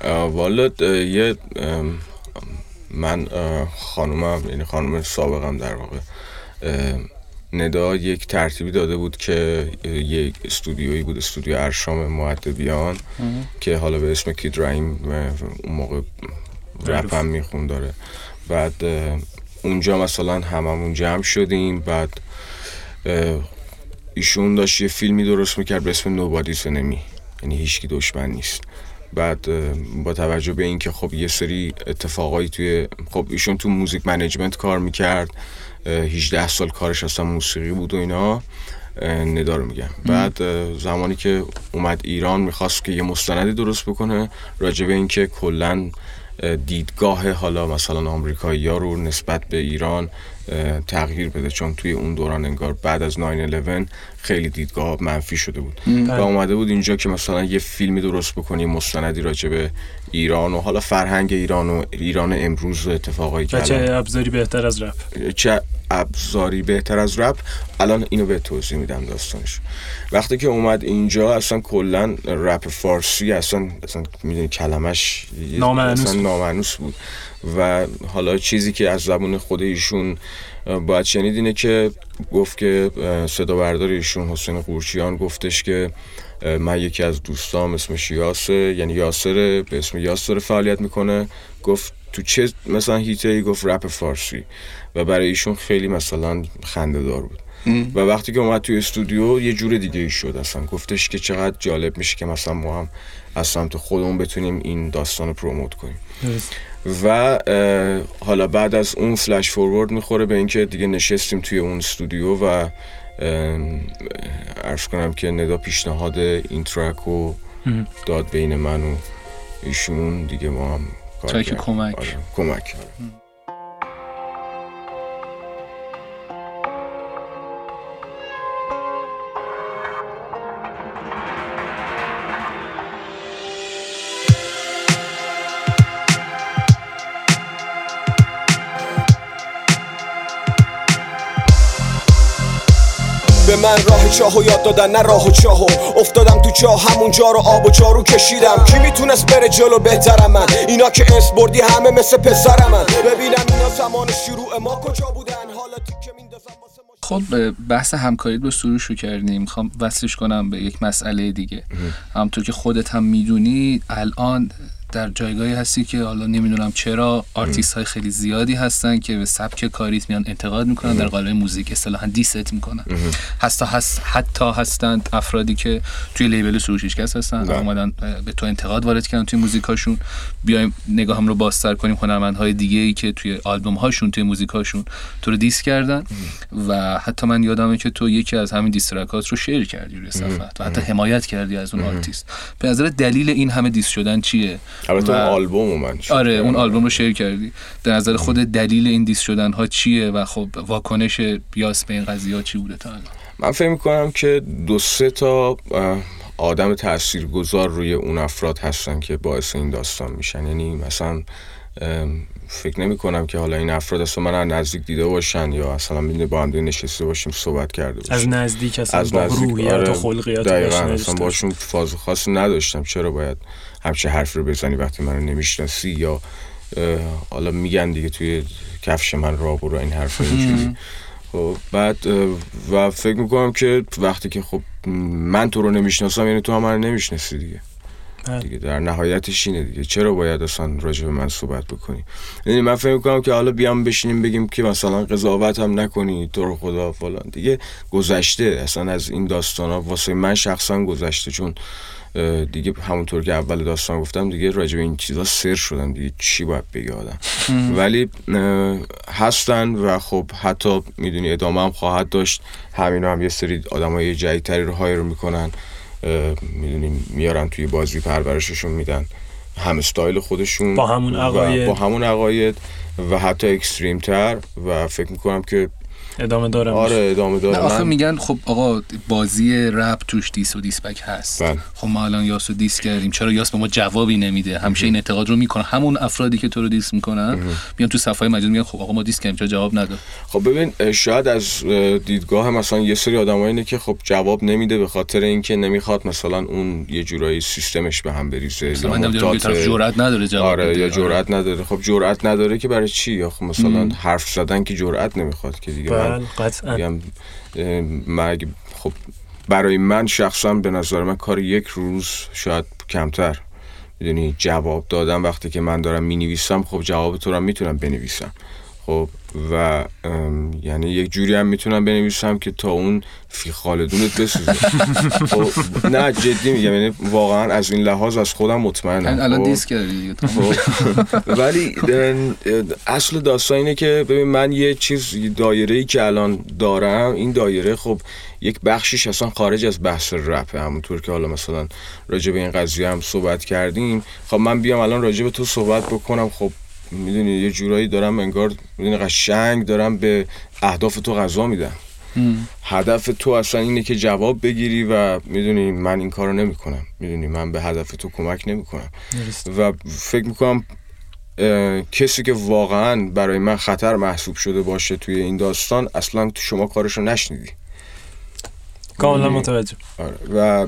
اه، والا یه من خانومم یعنی خانوم سابقم در واقع ندا یک ترتیبی داده بود که یک استودیویی بود استودیو ارشام معدبیان که حالا به اسم کید رحیم اه، اون موقع رپ هم میخون داره. بعد اونجا مثلا هممون جمع شدیم بعد ایشون داشت یه فیلمی درست می‌کرد به اسم Nobody's Enemy یعنی هیچکی دشمن نیست. بعد با توجه به اینکه خب یه سری اتفاقایی توی خب ایشون تو music management کار می‌کرد 18 سال کارش اصلا موسیقی بود و اینا اه، ندا رو میگم. بعد زمانی که اومد ایران می‌خواست که یه مستندی درست بکنه راجع به اینکه کلا اه، دیدگاه حالا مثلا آمریکایی ها رو نسبت به ایران تغییر بده چون توی اون دوران انگار بعد از 9-11 خیلی دیدگاه منفی شده بود. و اومده بود اینجا که مثلا یه فیلمی درست بکنی مستندی راجع به ایران و حالا فرهنگ ایران و ایران امروز و اتفاقایی که چه ابزاری بهتر از رپ؟ چه ابزاری بهتر از رپ؟ الان اینو به توضیح میدم داستانش. وقتی که اومد اینجا اصلا کلا رپ فارسی اصلا اصلا می‌دونی کلمش نامعنوس بود. و حالا چیزی که از زبون خود ایشون باید شنید اینه که گفت که صدا بردار ایشون حسین قورچیان گفتش که من یکی از دوستام اسمش یاسر یعنی یاسر به اسم یاسر فعالیت می‌کنه. گفت تو چه مثلا هیته ای گفت رپ فارسی. و برای ایشون خیلی مثلا خنده دار بود و وقتی که اومد توی استودیو یه جور دیگه ای شد اصلا. گفتش که چقدر جالب میشه که مثلا ما هم از سمت خودمون بتونیم این داستان رو پروموت کنیم. و حالا بعد از اون فلش فورورد می‌خوره به اینکه دیگه نشستیم توی اون استودیو و عرض کنم که ندا پیشنهاد این ترک رو داد بین من و ایشون دیگه ما هم کار. کمک. آره، به من راه چاهو یاد دادن نه راه و چاهو افتادم تو چاه همونجا رو آب و جارو کشیدم. کی می‌تونست بره جلو؟ بهترم من. اینا که اسم بردی همه مثل پسرم من. ببینم اینا زمان شروع ما کجا بودن. حالا تیکه میندازم خب بحث همکاری رو سروش رو کردیم. می‌خوام وصلش کنم به یک مسئله دیگه. همطور که خودت هم می‌دونی الان در جایگاهی هستی که حالا نمی‌دونم چرا آرتیست های خیلی زیادی هستن که به سبک کاریت میان انتقاد می‌کنن در قالب موزیک اصطلاحا diss می‌کنن. حتی هست حتی هستند افرادی که توی label سروش کس هستن بله. اومدن به تو انتقاد وارد کردن توی موزیکاشون. بیایم نگاهم رو بازتر کنیم هنرمندهای دیگه ای که توی آلبوم هاشون توی موزیکاشون تو رو diss کردن. و حتی من یادمه که تو یکی از همین diss track ات رو share کردی روی صفحت و حتی حمایت کردی از اون آرتیست. به نظر دلیل این همه diss شدن چیه؟ البته و- اون آلبوم رو من آره اون. آلبوم رو share کردی. در نظر خود دلیل این diss شدن ها چیه و خب واکنش یاس به این قضیه ها چی بوده تا الان؟ من فکر می‌کنم که دو سه تا آدم تاثیرگذار روی اون افراد هستن که باعث این داستان میشن. یعنی مثلا فکر نمی کنم که حالا این افراد اصلا من از نزدیک دیده باشن یا اصلا با هم نشسته باشیم صحبت کرده باشیم. از نزدیک اصلا از نزدیک روحیت آره، و خلقیات دقیقاً اصلا باشون فاز خاصی نداشتم. چرا باید همچه حرف رو بزنی وقتی منو نمی‌شناسی یا حالا میگن دیگه توی کفش من را برو این حرف اینجوری. خب بعد و فکر می‌کنم که وقتی که خب من تو رو نمی‌شناسم یعنی تو هم من نمی‌شناسی دیگه. بله. دیگه. در نهایتش اینه دیگه. چرا باید اصلا راجع به من صحبت بکنی؟ یعنی من فکر می‌کنم که حالا بیام بشینیم بگیم که مثلا قضاوت هم نکنی تو رو خدا فلان. دیگه گذشته اصلا از این داستان ها واسه من شخصا گذشته. چون دیگه همونطور که اول داستان گفتم دیگه راجع به این چیزا سر شدم. دیگه چی باید آدم؟ ولی هستن و خب حتی می‌دونی ادامه هم خواهد داشت. همینا هم یه سری آدم های جدیدتری رو هایر می‌کنن. می‌دونیم میارن توی بازی پرورششون میدن هم استایل خودشون با همون عقاید. با همون عقاید و حتی اکستریم تر و فکر می‌کنم که ادامه دارم. آره ادامه نه داره آخه من- میگن خب آقا بازی رپ توش diss و diss back هست. بله. خب ما الان یاس رو diss کردیم. چرا یاس به ما جوابی نمیده؟ همیشه این اعتقاد رو می‌کنن. همون افرادی که تو رو diss می‌کنن میان تو صفحه مجازی میگن خب آقا ما diss کردیم چرا جواب نداد؟ خب ببین شاید از اه، دیدگاه مثلا یه سری آدم اینه که خب جواب نمیده به خاطر اینکه نمی‌خواد مثلا اون یه جورایی سیستمش به هم بریزه. مثلا من نمی‌دونم طرف جرئت نداره جواب آره بده. یا جرأت نداره. خب جرأت نداره که برای چی؟ یا خب مثلا حرف زدن که جرأت نمی‌خواد که دیگه. بله قطعا. من اگه- خب برای من شخصا به نظر من کار یک روز شاید کمتر. می‌دونی جواب دادم وقتی که من دارم می نویسم خب جواب تو رو می‌تونم بنویسم. خب و یعنی یک جوری هم می‌تونم بنویسم که تا اون فی خالدونت بسوزه خب نه جدی میگم یعنی واقعا از این لحاظ از خودم مطمئنم الان خب. دیس کردی دیگه تو. خب. ولی اصل داستان اینه که ببین من یه چیز دایره ای که الان دارم این دایره خب یک بخشیش اصلا خارج از بحث رپه همونطور که حالا مثلا راجع به این قضیه هم صحبت کردیم خب من بیام الان راجع به تو صحبت بکنم خب می‌دونی یه جورایی دارم انگار می‌دونی قشنگ دارم به اهداف تو غذا میدم. هدف تو اصلا اینه که جواب بگیری و می‌دونی من این کارو نمی‌کنم. می‌دونی من به هدف تو کمک نمی‌کنم. و فکر می‌کنم کسی که واقعا برای من خطر محسوب شده باشه توی این داستان اصلا تو شما کارشو نشنیدی. کاملا متوجه. آره. و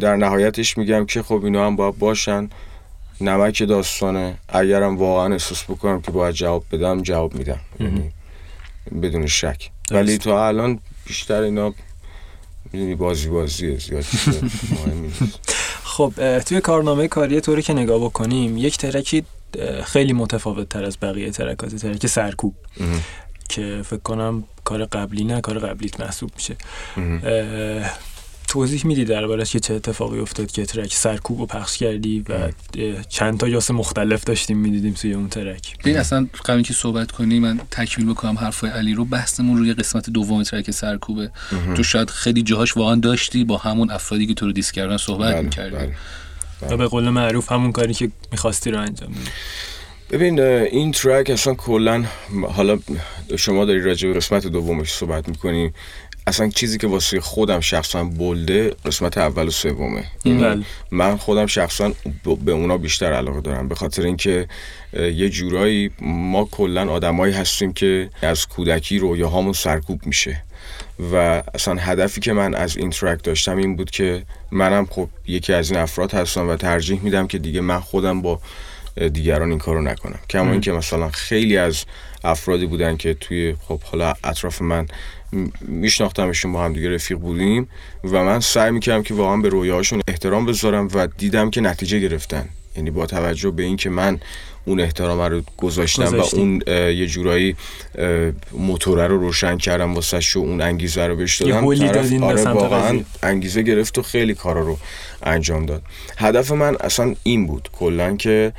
در نهایتش میگم که خب اینا هم باید باشن. نمک داستانه. اگرم واقعا احساس بکنم که باید جواب بدم جواب میدم. یعنی بدون شک. ولی تا الان بیشتر اینا می‌دونی بازی بازیه زیاد خب توی کارنامه کاری طوری که نگاه بکنیم یک ترکی خیلی متفاوت تر از بقیه ترکات ترک سرکوب. که فکر کنم کار قبلی نه کار قبلیت محسوب میشه. توضیح میدی دربارش که چه اتفاقی افتاد که ترک سرکوب رو پخش کردی و چند تا یاس مختلف داشتیم می‌دیدیم توی اون ترک. ببین اصلا قبل که صحبت کنی من تکمیل بکنم حرفای علی رو بحثمون روی قسمت دوم ترک سرکوبه. تو شاید خیلی جاهاش واقعا داشتی با همون افرادی که تو رو دیس کردن صحبت بله، می‌کردی. بله. و به قول معروف همون کاری که می‌خواستی رو انجام بدی. ببین این ترک اصلا کلا حالا شما داری راجع به قسمت دومش صحبت می‌کنی. اصلا چیزی که واسه خودم شخصا بلده قسمت اول و سومه. یعنی بله. من خودم شخصا به اونا بیشتر علاقه دارم به خاطر اینکه یه جورایی ما کلا آدمایی هستیم که از کودکی رویاهامون سرکوب میشه. و اصلا هدفی که من از این ترک داشتم این بود که منم خب یکی از این افراد هستم و ترجیح میدم که دیگه من خودم با دیگران این کارو نکنم. کما اینکه مثلا خیلی از افرادی بودن که توی خب حالا اطراف من میشناختمشون با هم دیگه رفیق بودیم و من سعی می‌کردم که واقعا به رویاهاشون احترام بذارم و دیدم که نتیجه گرفتن. یعنی با توجه به اینکه من اون احترام رو گذاشتم و اون یه جورایی موتوره رو روشن کردم واسه و اون انگیزه رو بهش دادم. آره واقعا انگیزه گرفت و خیلی کارا رو انجام داد. هدف من اصلا این بود کلا که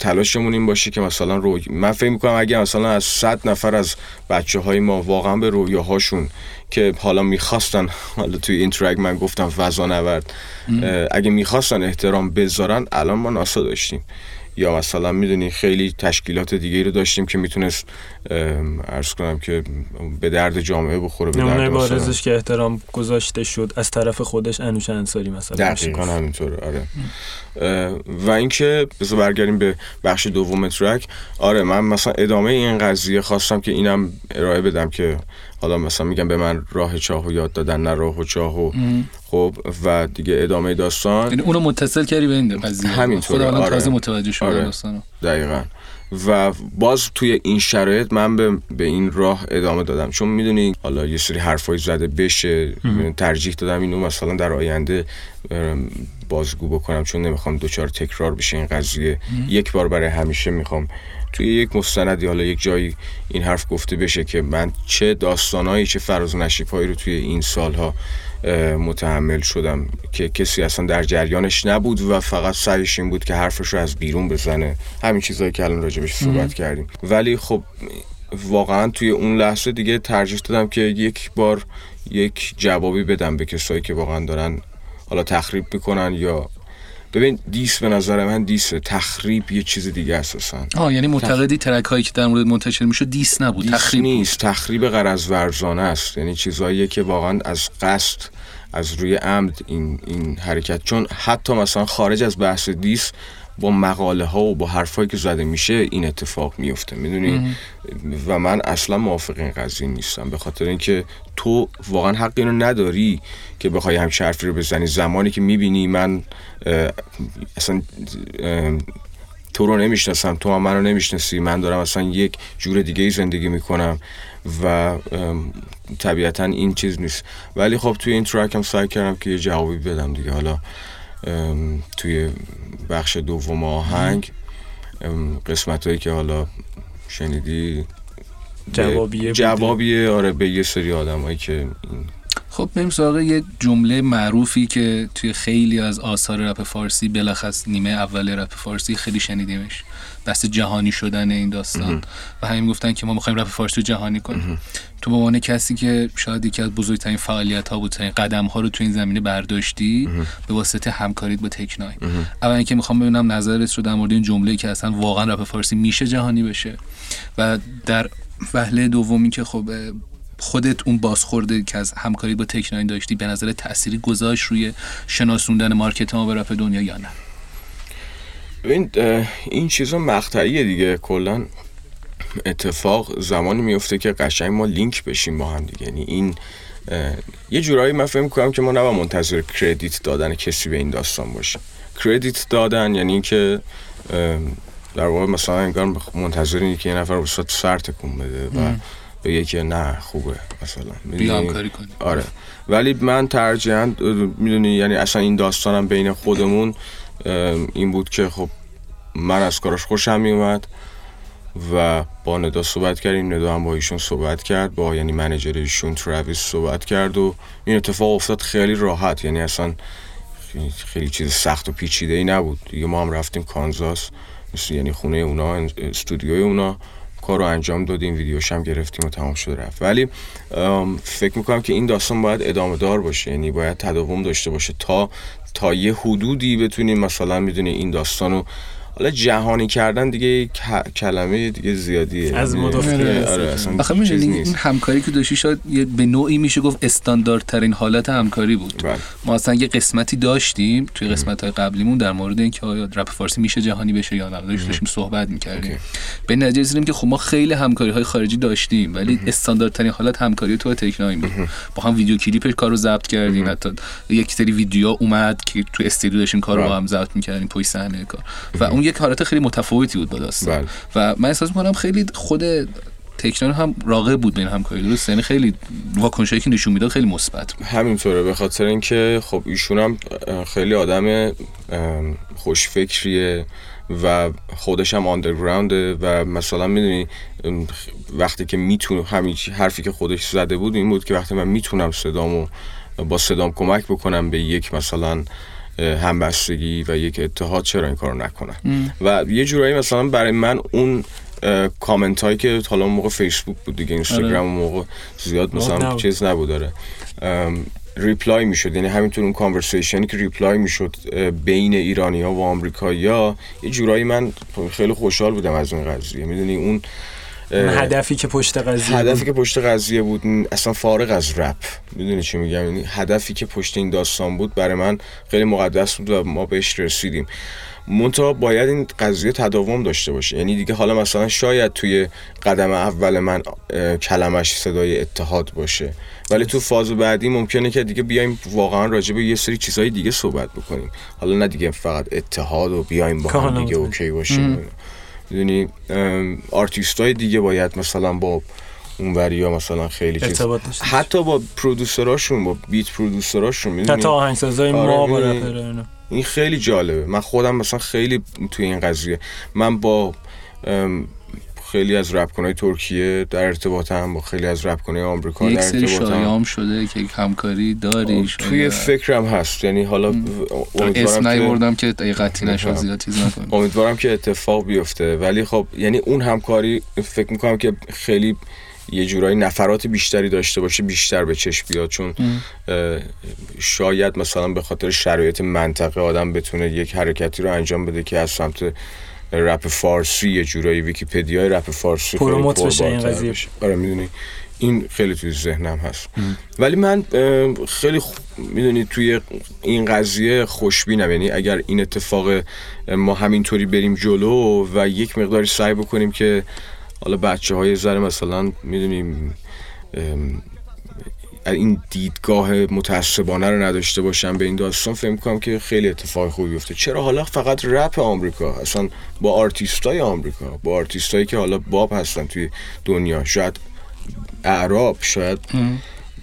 تلاشمون این باشه که مثلا روی من فکر می‌کنم اگه مثلا از صد نفر از بچه های ما واقعا به رویاهاشون که حالا می‌خواستن حالا توی این ترک من گفتم فضا نورد اگه می‌خواستن احترام بذارن الان ما ناسا داشتیم. یا مثلا می‌دونی خیلی تشکیلات دیگه رو داشتیم که می‌تونست ارز کنم که به درد جامعه بخوره به درد بارزش که احترام گذاشته شد از طرف خودش انوش انصاری مثلا دقیقا همینطوره آره. و اینکه بذار برگردیم به بخش دوم ترک. آره من مثلا ادامه این قضیه خواستم که اینم ارائه بدم که حالا مثلا میگم به من راه چاهو یاد دادن نه راه و چاهو. خب و دیگه ادامه داستان. یعنی اونو متصل کردی به این قضیه؟ همینطور آره. تازه متوجه شدم آره. داستانو. دقیقا. و باز توی این شرایط من به, به این راه ادامه دادم. چون می‌دونی حالا یه سری حرفای زده بشه. ترجیح دادم اینو مثلا در آینده بازگو بکنم. چون نمی‌خوام دوچار تکرار بشه این قضیه. یک بار برای همیشه می‌خوام توی یک مستندی حالا یک جایی این حرف گفته بشه که من چه داستانایی چه فراز نشیبهایی رو توی این سالها متحمل شدم که کسی اصلا در جریانش نبود و فقط سعیش این بود که حرفش رو از بیرون بزنه. همین چیزهایی که الان راجبش صحبت کردیم. ولی خب واقعا توی اون لحظه دیگه ترجیح دادم که یک بار یک جوابی بدم به کسایی که واقعا دارن حالا تخریب می‌کنن یا ببین diss به نظر من diss تخریب یه چیز دیگه اساسا. آه یعنی معتقدی track هایی که در مورد منتشر می‌شد diss نبود diss تخریب نیست تخریب غرض ورزانه است. یعنی چیزهایی که واقعا از قصد از روی عمد این این حرکت. چون حتی مثلا خارج از بحث diss با مقاله ها و با حرفایی که زده میشه این اتفاق میفته می‌دونی؟ و من اصلا موافق این قضیه نیستم به خاطر اینکه تو واقعا حق اینو نداری که بخوای همچین حرفی رو بزنی. زمانی که می‌بینی من اصلا تو رو نمی‌شناسم تو هم من رو نمی‌شناسی من دارم اصلا یک جور دیگه ای زندگی می‌کنم و طبیعتا این چیز نیست. ولی خب توی این ترک هم سعی کردم که یه جوابی بدم دیگه. حالا توی بخش دوم آهنگ. قسمت هایی که حالا شنیدی جوابیه جوابیه آره به یه سری آدم که خب بریم سراغ یه جمله معروفی که توی خیلی از آثار رپ فارسی بلخص نیمه اول رپ فارسی خیلی شنیدیمش. بحث جهانی شدن این داستان. و همین گفتن که ما می‌خوایم رپ فارسی رو جهانی کنیم. تو به عنوان کسی که شاید یکی از بزرگترین فعالیت ها بود قدم ها رو تو این زمینه برداشتی به واسطه همکاریت با تکنای. اول اینکه می‌خوام ببینم نظرت رو در مورد این جمله که اصلا واقعا رپ فارسی میشه جهانی بشه. و در وهله دومی که خب خودت اون بازخورده که از همکاری با تکناین داشتی به نظر تأثیری گذاشت روی شناسوندن مارکت ما به رپ دنیا یا نه؟ این این چیزا مقطعیه دیگه. کلا اتفاق زمانی میفته که قشنگ ما لینک بشیم با هم دیگه. یعنی این یه جورایی من فهم کنم که ما نباید منتظر کردیت دادن کسی به این داستان باشیم. کردیت دادن یعنی که در واقع مثلا انگار منتظر اینی که یه نفر بسات سر تکون بده و بگه که نه خوبه مثلا. کنی. آره. ولی من ترجیحاً می‌دونی یعنی اصلا این داستانم بین خودمون این بود که خب من از کارش خوشم میومد و با ندا صحبت کردیم ندا هم با ایشون صحبت کرد با یعنی منیجر ایشون تراویس صحبت کرد و این اتفاق افتاد خیلی راحت. یعنی اصلا خیلی چیز سخت و پیچیده ای نبود. دیگه ما هم رفتیم کانزاس یعنی خونه اونا استودیوی اونا. کار رو انجام دادیم ویدیوش هم گرفتیم و تمام شده رفت. ولی فکر می‌کنم که این داستان باید ادامه دار باشه. یعنی باید تداوم داشته باشه تا تا یه حدودی بتونیم مثلا می‌دونی این داستان رو حالا جهانی کردن دیگه کلمه دیگه زیادیه. از یعنی- مضاف آره، آره، اصلا. این همکاری که داشتی شاید یه به نوعی میشه گفت استانداردترین حالت همکاری بود. بله. ما اصلا یه قسمتی داشتیم توی قسمت های قبلیمون در مورد اینکه آیا رپ فارسی میشه جهانی بشه یا نه. داشت- داشتیم صحبت می‌کردیم. اوکی. به نتیجه رسیدیم که خب ما خیلی همکاری های خارجی داشتیم ولی استانداردترین حالت همکاری تو تکناین بود. با هم ویدیو کلیپ کار رو ضبط کردیم. حتی یک سری ویدیو اومد که تو استودیو داشتیم کار رو با بله. هم ضبط می‌کردیم پشت صحنه کار. و اون یک حالت خیلی متفاوتی بود با داستان. بله. و من احساس می‌کنم خیلی خود تکنان هم راغب بود به این همکاری درست یعنی خیلی واکنشایی که نشون می‌داد خیلی مثبت همینطوره. به خاطر اینکه خب ایشون هم خیلی آدم خوشفکریه و خودش هم آندرگراونده و مثلا می‌دونی وقتی که می‌تونه همین حرفی که خودش زده بود این بود که وقتی من می‌تونم صدامو با صدام کمک بکنم به یک مثلا همبستگی و یک اتحاد چرا این کارو نکنم و یه جورایی مثلا برای من اون کامنت هایی که حالا موقع فیسبوک بود دیگه اینستاگرام اون موقع زیاد مثلا. چیز نبود داره ام، reply می‌شد یعنی همینطور اون conversation ی که reply می‌شد بین ایرانیا و آمریکایی‌ها یه جورایی من خیلی خوشحال بودم از اون قضیه. می‌دونی اون هدفی که پشت قضیه هدفی بود. که پشت قضیه بود اصلا فارغ از رپ. می‌دونی چی میگم؟ یعنی هدفی که پشت این داستان بود برای من خیلی مقدس بود و ما بهش رسیدیم. منتها باید این قضیه تداوم داشته باشه. یعنی دیگه حالا مثلا شاید توی قدم اول من کلمش صدای اتحاد باشه. ولی تو فاز بعدی ممکنه که دیگه بیایم واقعا راجع به یه سری چیزهای دیگه صحبت بکنیم. حالا نه دیگه فقط اتحاد و بیایم با هم دیگه. OK باشیم. می‌دونی آرتیست های دیگه باید مثلا با اون وریا مثلا خیلی چیز. حتی با پرودوسراشون با بیت پرودوسراشون می‌دونی حتی آهنگسازای آره، ما اینا. این خیلی جالبه من خودم مثلا خیلی توی این قضیه من با خیلی از رپکنای ترکیه در ارتباطم با خیلی از رپکنای آمریکا یک در سری شایعام شده که همکاری داری توی. فکرم هست. یعنی حالا اسم نیوردم که قطعی نشد. زیاد چیز نکنیم امیدوارم که اتفاق بیفته. ولی خب یعنی اون همکاری فکر می‌کنم که خیلی یه جورایی نفرات بیشتری داشته باشه بیشتر به چشم بیاد. چون شاید مثلا به خاطر شرایط منطقه آدم بتونه یک حرکتی رو انجام بده که از سمت رپ فارسی یه جورایی ویکیپدیا رپ فارسی پروموت بشه این قضیه. آره می‌دونی. این خیلی توی ذهنم هست. ولی من خیلی می‌دونی توی این قضیه خوشبینم. یعنی اگر این اتفاق ما همینطوری بریم جلو و یک مقداری سعی بکنیم که حالا بچه های ذره مثلا می‌دونیم این دیدگاه متعصبانه رو نداشته باشم به این داستان فکر کنم که خیلی اتفاق خوبی بیفته. چرا حالا فقط رپ آمریکا؟ اصلا با آرتیستای آمریکا با آرتیستایی که حالا باب هستن توی دنیا شاید اعراب شاید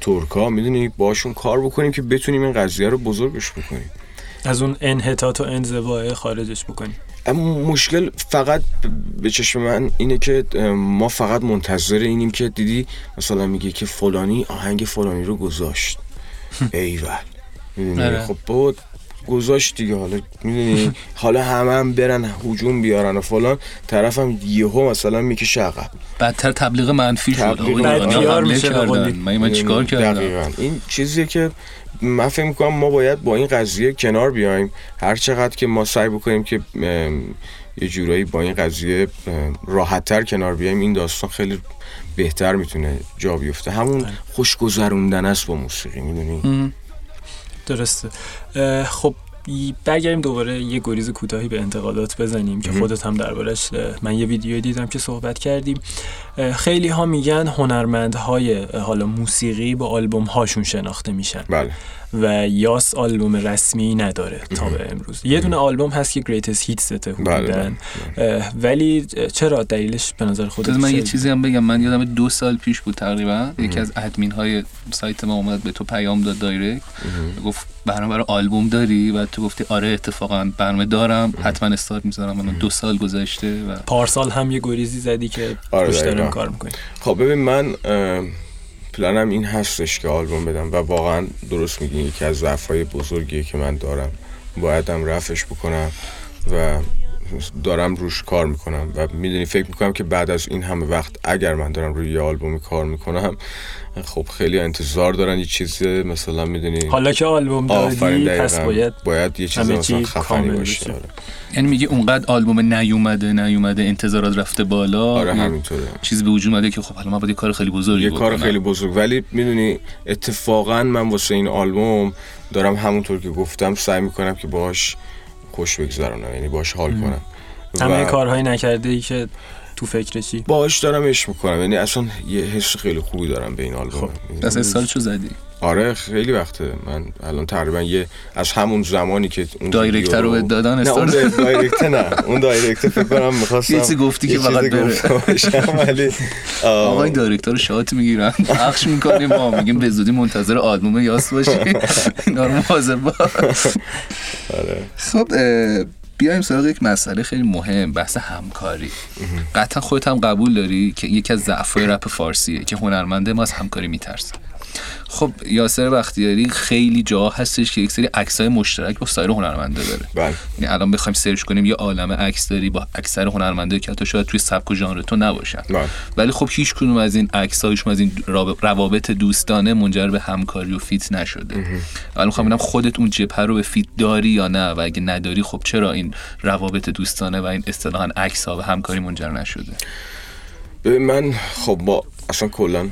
ترکا می‌دونی؟ باشون کار بکنیم که بتونیم این قضیه رو بزرگش بکنیم. از اون انحطاط و انزوای خارجش بکنیم. اما مشکل فقط به چشم من اینه که ما فقط منتظر اینیم که دیدی مثلا میگه که فلانی آهنگ فلانی رو گذاشت. ایول. می‌دونی؟ آره. خب بود گذاشت دیگه. حالا می‌دونی؟ حالا همه هم برن هجوم بیارن و فلان. طرفم یهو مثلا می‌کشه عقب بدتر تبلیغ منفی شد. قولی. من من چیکار کردم؟ این چیزیه که من فکر می‌کنم ما باید با این قضیه کنار بیایم. هر چقدر که ما سعی بکنیم که یه جورایی با این قضیه راحت تر کنار بیایم این داستان خیلی بهتر می‌تونه جا بیفته. همون خوش گذروندن است با موسیقی می‌دونی؟ درسته. خب برگردیم دوباره یه گریز کوتاهی به انتقادات بزنیم که خودت هم دربارش من یه ویدیو دیدم که صحبت کردیم. خیلی ها میگن هنرمندهای حالا موسیقی با آلبوم هاشون شناخته میشن. بله. و یاس آلبوم رسمی نداره تا به امروز. یه دونه آلبوم هست که Greatest Hits بله، بودن ولی اه، چرا دلیلش به نظر خودت من یه؟ چیزی هم بگم. من یادم دو سال پیش بود تقریبا. یکی از ادمین های سایت ما اومد به تو پیام داد direct. گفت برنامه برای آلبوم داری؟ و تو گفتی آره اتفاقا برنامه دارم. حتما استارت می‌ذارم. من دو سال گذشته و پارسال هم یه گریزی زدی که آره،. کار می‌کنی خب ببین من پلنم این هستش که آلبوم بدم و واقعا درست میگی یکی از ضعف‌های بزرگیه که من دارم. بایدم رفش بکنم و دارم روش کار می‌کنم و می‌دونی فکر می‌کنم که بعد از این همه وقت اگر من دارم روی یه آلبومی کار می‌کنم خب خیلی انتظار دارن یه چیز مثلا می‌دونی. حالا که آلبوم دادی پس باید باید یه چیز مثلا خفنی باشه. آره. یعنی میگی اونقدر آلبوم نیومده نیومده انتظارات رفته بالا. آره همینطوره. چیزی به وجود اومده که خب حالا ما باید یه کار خیلی بزرگی یه کار خیلی بزرگ. ولی می‌دونی اتفاقا من واسه این آلبوم دارم همونطور که گفتم سعی می‌کنم که باش خوش بگذرونم یعنی باش حال کنم. همه کارهایی نکرده ای که تو فکرشی باش دارم عشق می‌کنم. یعنی اصلا یه حس خیلی خوبی دارم به این آلبوم. خب. از سال چو زدی. آره خیلی وقته. من الان تقریبا یه از همون زمانی که اون direct رو دادن نه اون direct نه. اون direct فکر کنم می‌خواستم یه چیزی گفتی که فقط بره. ولی آقا این direct رو shot می‌گیرن. پخش می‌کنیم ما. میگیم به زودی منتظر آلبوم یاس باشی. اینا رو باش. آره. خب بیایم سراغ یک مسئله خیلی مهم بحث همکاری. قطعا خودت هم قبول داری که یکی از ضعف‌های رپ فارسیه که هنرمنده ما از همکاری میترسه. خب یاسر بختیاری خیلی جا هستش که یک سری عکسای مشترک با سایر هنرمنده داره بله. یعنی الان بخوایم سرچ کنیم یه عالمه عکس داری با اکثر هنرمنده که حتی شاید توی سبک و ژانر تو نباشن. بله. ولی خب هیچ کدوم از این عکس‌هایشون از این روابط دوستانه منجر به همکاری و فیت نشده. الان می‌خوام ببینم خودت اون جبهه رو به فیت داری یا نه؟ و اگه نداری خب چرا این روابط دوستانه و این اصطلاحاً عکس‌ها به همکاری منجر نشده؟ من خب با اصلا کلا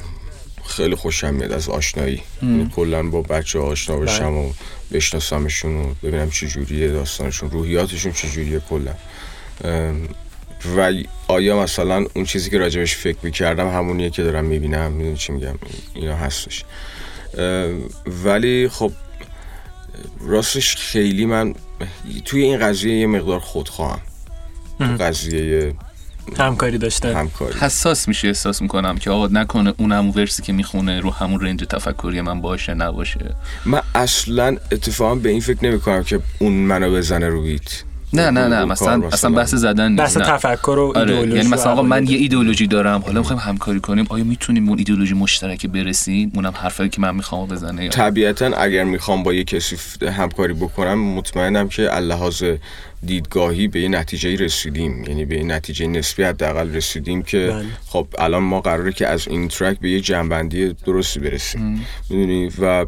خیلی خوشم میاد از آشنایی. یعنی کلا با بچه آشنا بشم و بشناسمشون و ببینم چه جوریه داستانشون روحیاتشون چه جوریه کلا و آیا مثلا اون چیزی که راجبش فکر می‌کردم همونیه که دارم می‌بینم؟ می‌دونی چی میگم؟ اینا هستش. ولی خب راستش خیلی من توی این قضیه یه مقدار خودخواهم. تو قضیه همکاری داشتن همکاری. حساس میشه احساس می‌کنم که آقا نکنه اون همون ورسی که می‌خونه رو همون رنج تفکری من باشه نباشه. من اصلا اتفاقا به این فکر نمی‌کنم که اون منو بزنه رو بیت. نه نه نه مثلا اصلا بحث زدن بحث تفکر و آره. ایدئولوژی یعنی مثلا آقا من یه ایدئولوژی دارم حالا می‌خوایم همکاری کنیم. آیا می‌تونیم اون ایدئولوژی مشترک برسیم؟ اونم حرفایی که من می‌خوام بزنه طبیعتا اگر می‌خوام با یه کسی همکاری بکنم مطمئنم که لحاظ دیدگاهی به یه نتیجه رسیدیم. یعنی به یه نتیجه نسبی حداقل رسیدیم که بله. خب الان ما قراره که از این ترک به یه جنبندی درستی برسیم. می‌دونی؟ و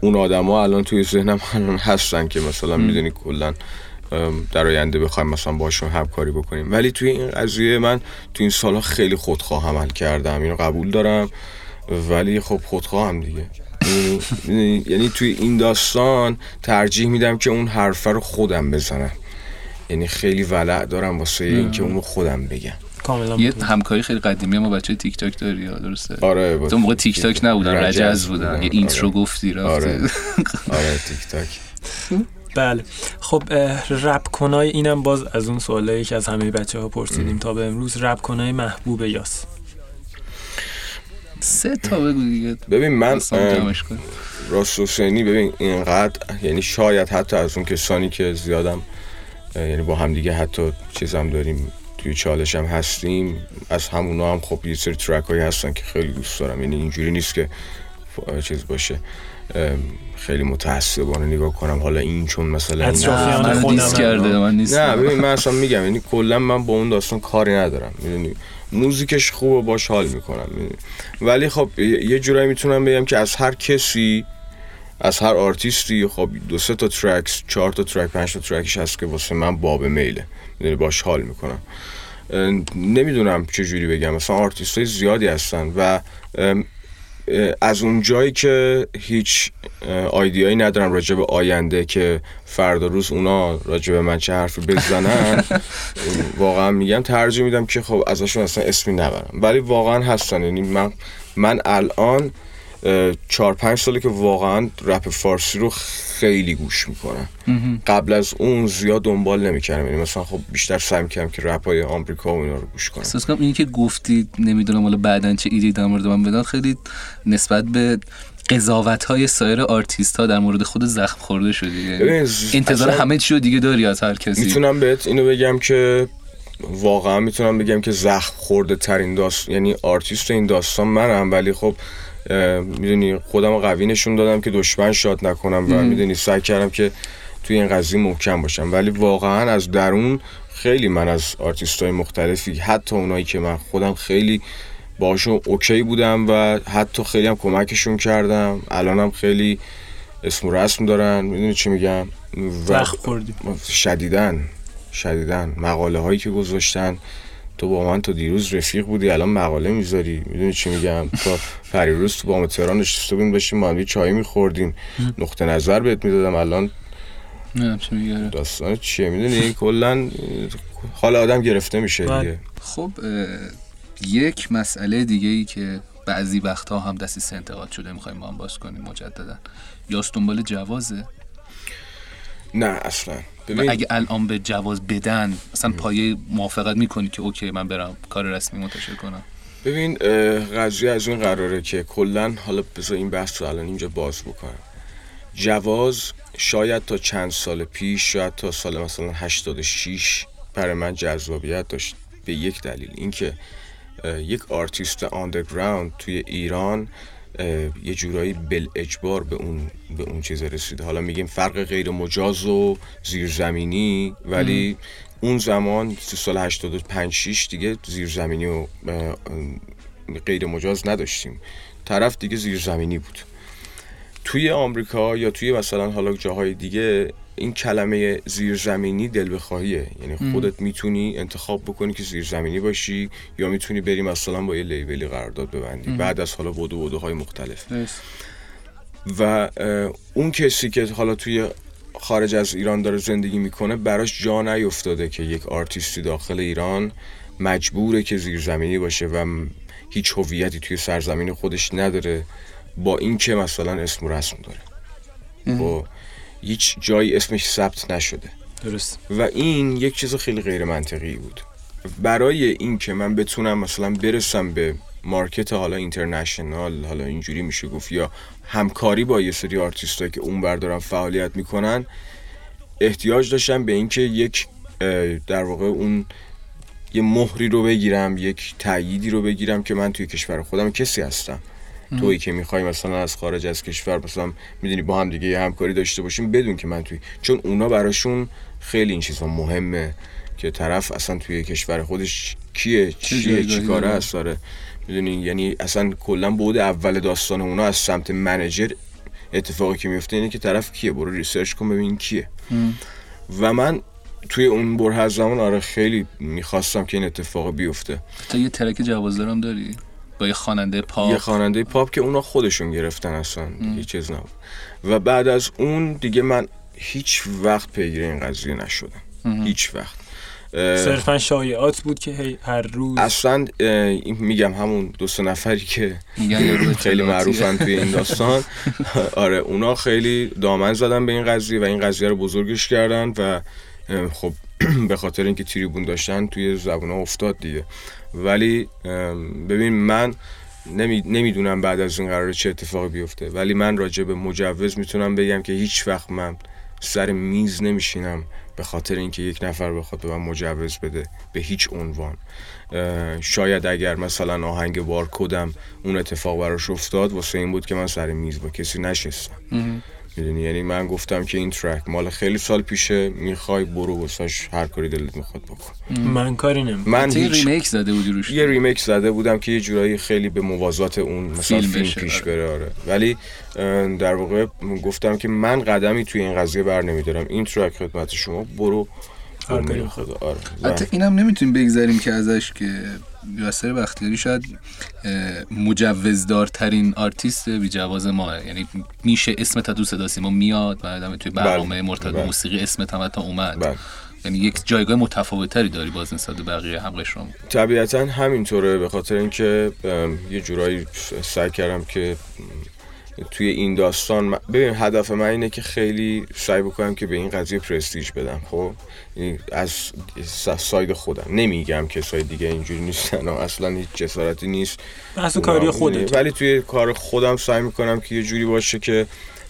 اون آدما الان توی ذهنم الان هستن که مثلا می‌دونی کلا در آینده بخوایم مثلا باشون همکاری بکنیم. ولی توی این قضیه من توی این سالها خیلی خودخواه عمل کردم. اینو قبول دارم. ولی خب خودخواهم دیگه. یعنی توی این داستان ترجیح میدم که اون حرفه رو خودم بزنم. یعنی خیلی ولع دارم واسه این که اونو خودم بگم. یه همکاری خیلی قدیمی ما بچه تیک تاک داری یا درسته؟ آره تو موقع تیک تاک نبودن رجز بودن. یه intro. گفتی رفتی. آره. آره تیک تاک بله. خب رپ کنای اینم باز از اون سوالایی که از همه بچه ها پرسیدیم تا به امروز رپ کنای محبوب یاس. سه تا بگو دیگه. ببین من داستان جمعش کن. راست حسینی ببین اینقدر یعنی شاید حتی از اون کسانی که زیادم یعنی با هم دیگه حتی چیزم داریم توی چالش هم هستیم از همونا هم خب یه سری ترک هایی هستن که خیلی دوست دارم. یعنی اینجوری نیست که چیز باشه. خیلی متعصبانه نگاه کنم. حالا این چون مثلا این- اطرافیان من خودم. کرده من نیست نه ببین من اصلا میگم یعنی کلا من با اون داستان کاری ندارم. می‌دونی؟ موزیکش خوبه باش حال می‌کنم. می‌دونی؟ ولی خب یه جورایی می‌تونم بگم که از هر کسی از هر آرتیستی خب دو سه تا track ش چهار تا track پنج تا track ش هست که واسه من باب میله. می‌دونی؟ باش حال می‌کنم. نمی‌دونم چه جوری بگم. مثلا آرتیست های زیادی هستن و از اون جایی که هیچ آیدیایی ندارم راجع به آینده که فردا روز اونا راجع به من چه حرفی بزنن. واقعا میگم ترجیح میدم که خب ازشون اصلا اسمی نبرم. ولی واقعا هستن. یعنی من من الان چهار پنج ساله که واقعا رپ فارسی رو خیلی گوش می‌کنم. قبل از اون زیاد دنبال نمی‌کردم. یعنی مثلا خب بیشتر سعی می‌کردم که رپ های آمریکا و اینا رو گوش کنم. احساس کنم اینی که گفتی نمی‌دونم حالا بعدا چه ایدی در مورد من بدن خیلی نسبت به قضاوت های سایر آرتیست ها در مورد خود زخم خورده شدی. یعنی انتظار همه چی رو دیگه داری از هر کسی. می‌تونم بهت اینو بگم که واقعا می‌تونم بگم که زخم خورده ترین داستان یعنی آرتیست این داستان منم ولی خب می‌دونی خودم قوی نشون دادم که دشمن شاد نکنم و می‌دونی سعی کردم که توی این قضیه محکم باشم. ولی واقعا از درون خیلی من از آرتیست های مختلفی حتی اونایی که من خودم خیلی باشون okay بودم و حتی خیلی هم کمکشون کردم. الانم خیلی اسم و رسم دارن. می‌دونی چی میگم؟ وقت خوردی. شدیدن شدیدن مقاله هایی که گذاشتن تو با من تا دیروز رفیق بودی الان مقاله می‌ذاری. می‌دونی چی میگم؟ تا پریروز تو با ما تهران نشسته بودیم داشتیم ما هم یه چایی میخوردیم. نقطه نظر بهت می‌دادم. الان میگه داستان چیه؟ می‌دونی؟ کلا حال آدم گرفته میشه بله. دیگه. خب یک مسئله دیگه ای که بعضی وقتها هم دستی انتقاد شده می‌خوایم با هم باز کنیم مجددا. یاس دنبال جوازه. نه اصلا. ببین اگه الان به جواز بدن مثلا پایه موافقت می‌کنی که اوکی من برم کار رسمی منتشر کنم. ببین قضیه از اون قراره که کلا حالا بذار این بحث رو الان اینجا باز بکنم. جواز شاید تا چند سال پیش شاید تا سال مثلا 86 برای من جذابیت داشت. به یک دلیل اینکه یک آرتیست underground توی ایران یه جورایی بالاجبار به اون به اون چیز رسیده. حالا میگیم فرق غیر مجاز و زیرزمینی ولی اون زمان تو سال 85 6 دیگه زیرزمینی و غیر مجاز نداشتیم. طرف دیگه زیرزمینی بود. توی آمریکا یا توی مثلا حالا جاهای دیگه این کلمه زیرزمینی دل بخواهیه یعنی خودت می‌تونی انتخاب بکنی که زیرزمینی باشی یا می‌تونی بری مثلا با یه لیبلی قرارداد ببندی. بعد از حالا بدو بدوهای مختلف. و اون کسی که حالا توی خارج از ایران داره زندگی می‌کنه براش جا نیفتاده که یک آرتیستی داخل ایران مجبوره که زیرزمینی باشه و هیچ هویتی توی سرزمین خودش نداره با اینکه مثلا اسم و رسم داره. با هیچ جایی اسمش ثبت نشده. درست. و این یک چیز خیلی غیر منطقی بود. برای اینکه من بتونم مثلا برسم به مارکت حالا اینترنشنال حالا اینجوری میشه گفت یا همکاری با یه سری آرتیستایی که اون دارن فعالیت می‌کنن احتیاج داشتم به اینکه یک در واقع اون یه مهری رو بگیرم یک تأییدی رو بگیرم که من توی کشور خودم کسی هستم. تویی که می‌خوای مثلا از خارج از کشور مثلا می‌دونی با هم دیگه یه همکاری داشته باشیم بدون که من توی چون اونا براشون خیلی این چیزا مهمه که طرف اصلا توی کشور خودش کیه چیه چی کاره؟ هست داره می‌دونی؟ یعنی اصلا کلا بود اول داستان اونا از سمت منیجر اتفاقی که میفته اینه که طرف کیه؟ برو research کن ببین کیه. و من توی اون برهه زمان آره خیلی می‌خواستم که این اتفاق بیفته. تا یه track جوازدارم داری؟ با یه خواننده پاپ. یه خواننده پاپ که اونا خودشون گرفتن اصلا. هیچ چیز نبود. و بعد از اون دیگه من هیچ وقت پیگیر این قضیه نشدم. هیچ وقت. صرفا شایعات بود که هی هر روز اصلا میگم همون دو سه نفری که میگن یارو خیلی. معروفن توی این داستان. آره اونا خیلی دامن زدن به این قضیه و این قضیه رو بزرگش کردن و خب به خاطر اینکه تریبون داشتن توی زبون افتاد دیگه. ولی ببین من نمی... نمی‌دونم بعد از این قرار چه اتفاقی بیفته. ولی من راجع به مجوز می‌تونم بگم که هیچ وقت من سر میز نمیشینم به خاطر اینکه یک نفر بخواد به من مجوز بده به هیچ عنوان. شاید اگر مثلا آهنگ بار کدم اون اتفاق براش افتاد واسه این بود که من سر میز با کسی نشستم. می‌دونی؟ یعنی من گفتم که این track مال خیلی سال پیشه می‌خوای برو واسش هر کاری دلت می‌خواد بکن. من کاری نمی من هیچ ریمیک زده بودی روش. یه ریمیک زده بودم که یه جورایی خیلی به موازات اون مثلا فیلم فیلم, بشه، پیش آره. بره آره. ولی در واقع گفتم که من قدمی توی این قضیه بر نمیدارم. این track خدمت شما برو خدا آره. حتی اینم نمی‌تونیم بگذاریم که ازش که یاسر بختیاری شاید مجوزدارترین آرتیست بی جواز ماست یعنی میشه اسم تا دوست صدا ما میاد بعدم توی برنامه بله، مرتضی بله. موسیقی اسمت هم حتی اومد. بله. یعنی یک جایگاه متفاوتری داری باز نسبت به بقیه هم قشرام طبیعتا همینطوره به خاطر اینکه یه جورایی سعی کردم که توی این داستان من- ببین هدف من اینه که خیلی سعی بکنم که به این قضیه prestige بدم خب؟ یعنی از side خودم. نمیگم که side دیگه اینجوری نیستن و اصلا هیچ جسارتی نیست. بحث کاری خودت. ولی توی کار خودم سعی می‌کنم که یه جوری باشه که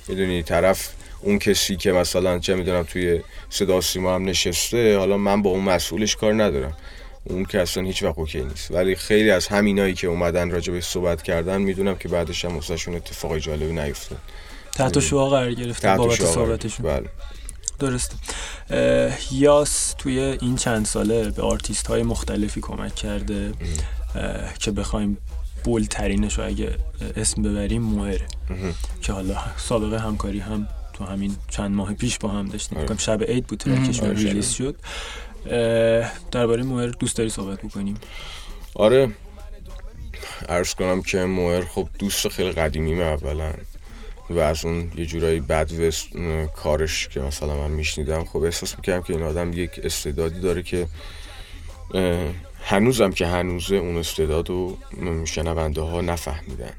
می‌دونی طرف اون کسی که مثلا چه می‌دونم توی صدا سیما هم نشسته حالا من با اون مسئولش کار ندارم. اون که اصلا هیچ وقت okay نیست. ولی خیلی از همینایی که اومدن راجع به صحبت کردن می‌دونم که بعدش هم واسهشون اتفاقای جالبی نیفتاد. تحت شعاع قرار گرفته تحت بابت. صحبتشون. بله. درست یاس توی این چند ساله به آرتیست های مختلفی کمک کرده که بخوایم bold ترینش رو اگه اسم ببریم موهره که حالا سابقه همکاری هم تو همین چند ماه پیش با هم داشتیم. آره. شب عید بود track ش آره، release شد. درباره موهر دوست داری صحبت بکنیم؟ آره. عرض کنم که موهر خب دوست خیلی قدیمیم اولا. و از اون یه جورایی بد کارش که مثلا من میشنیدم خب احساس می‌کردم که این آدم یک استعدادی داره که هنوزم که هنوزه اون استعداد رو شنونده ها نفهمیدن.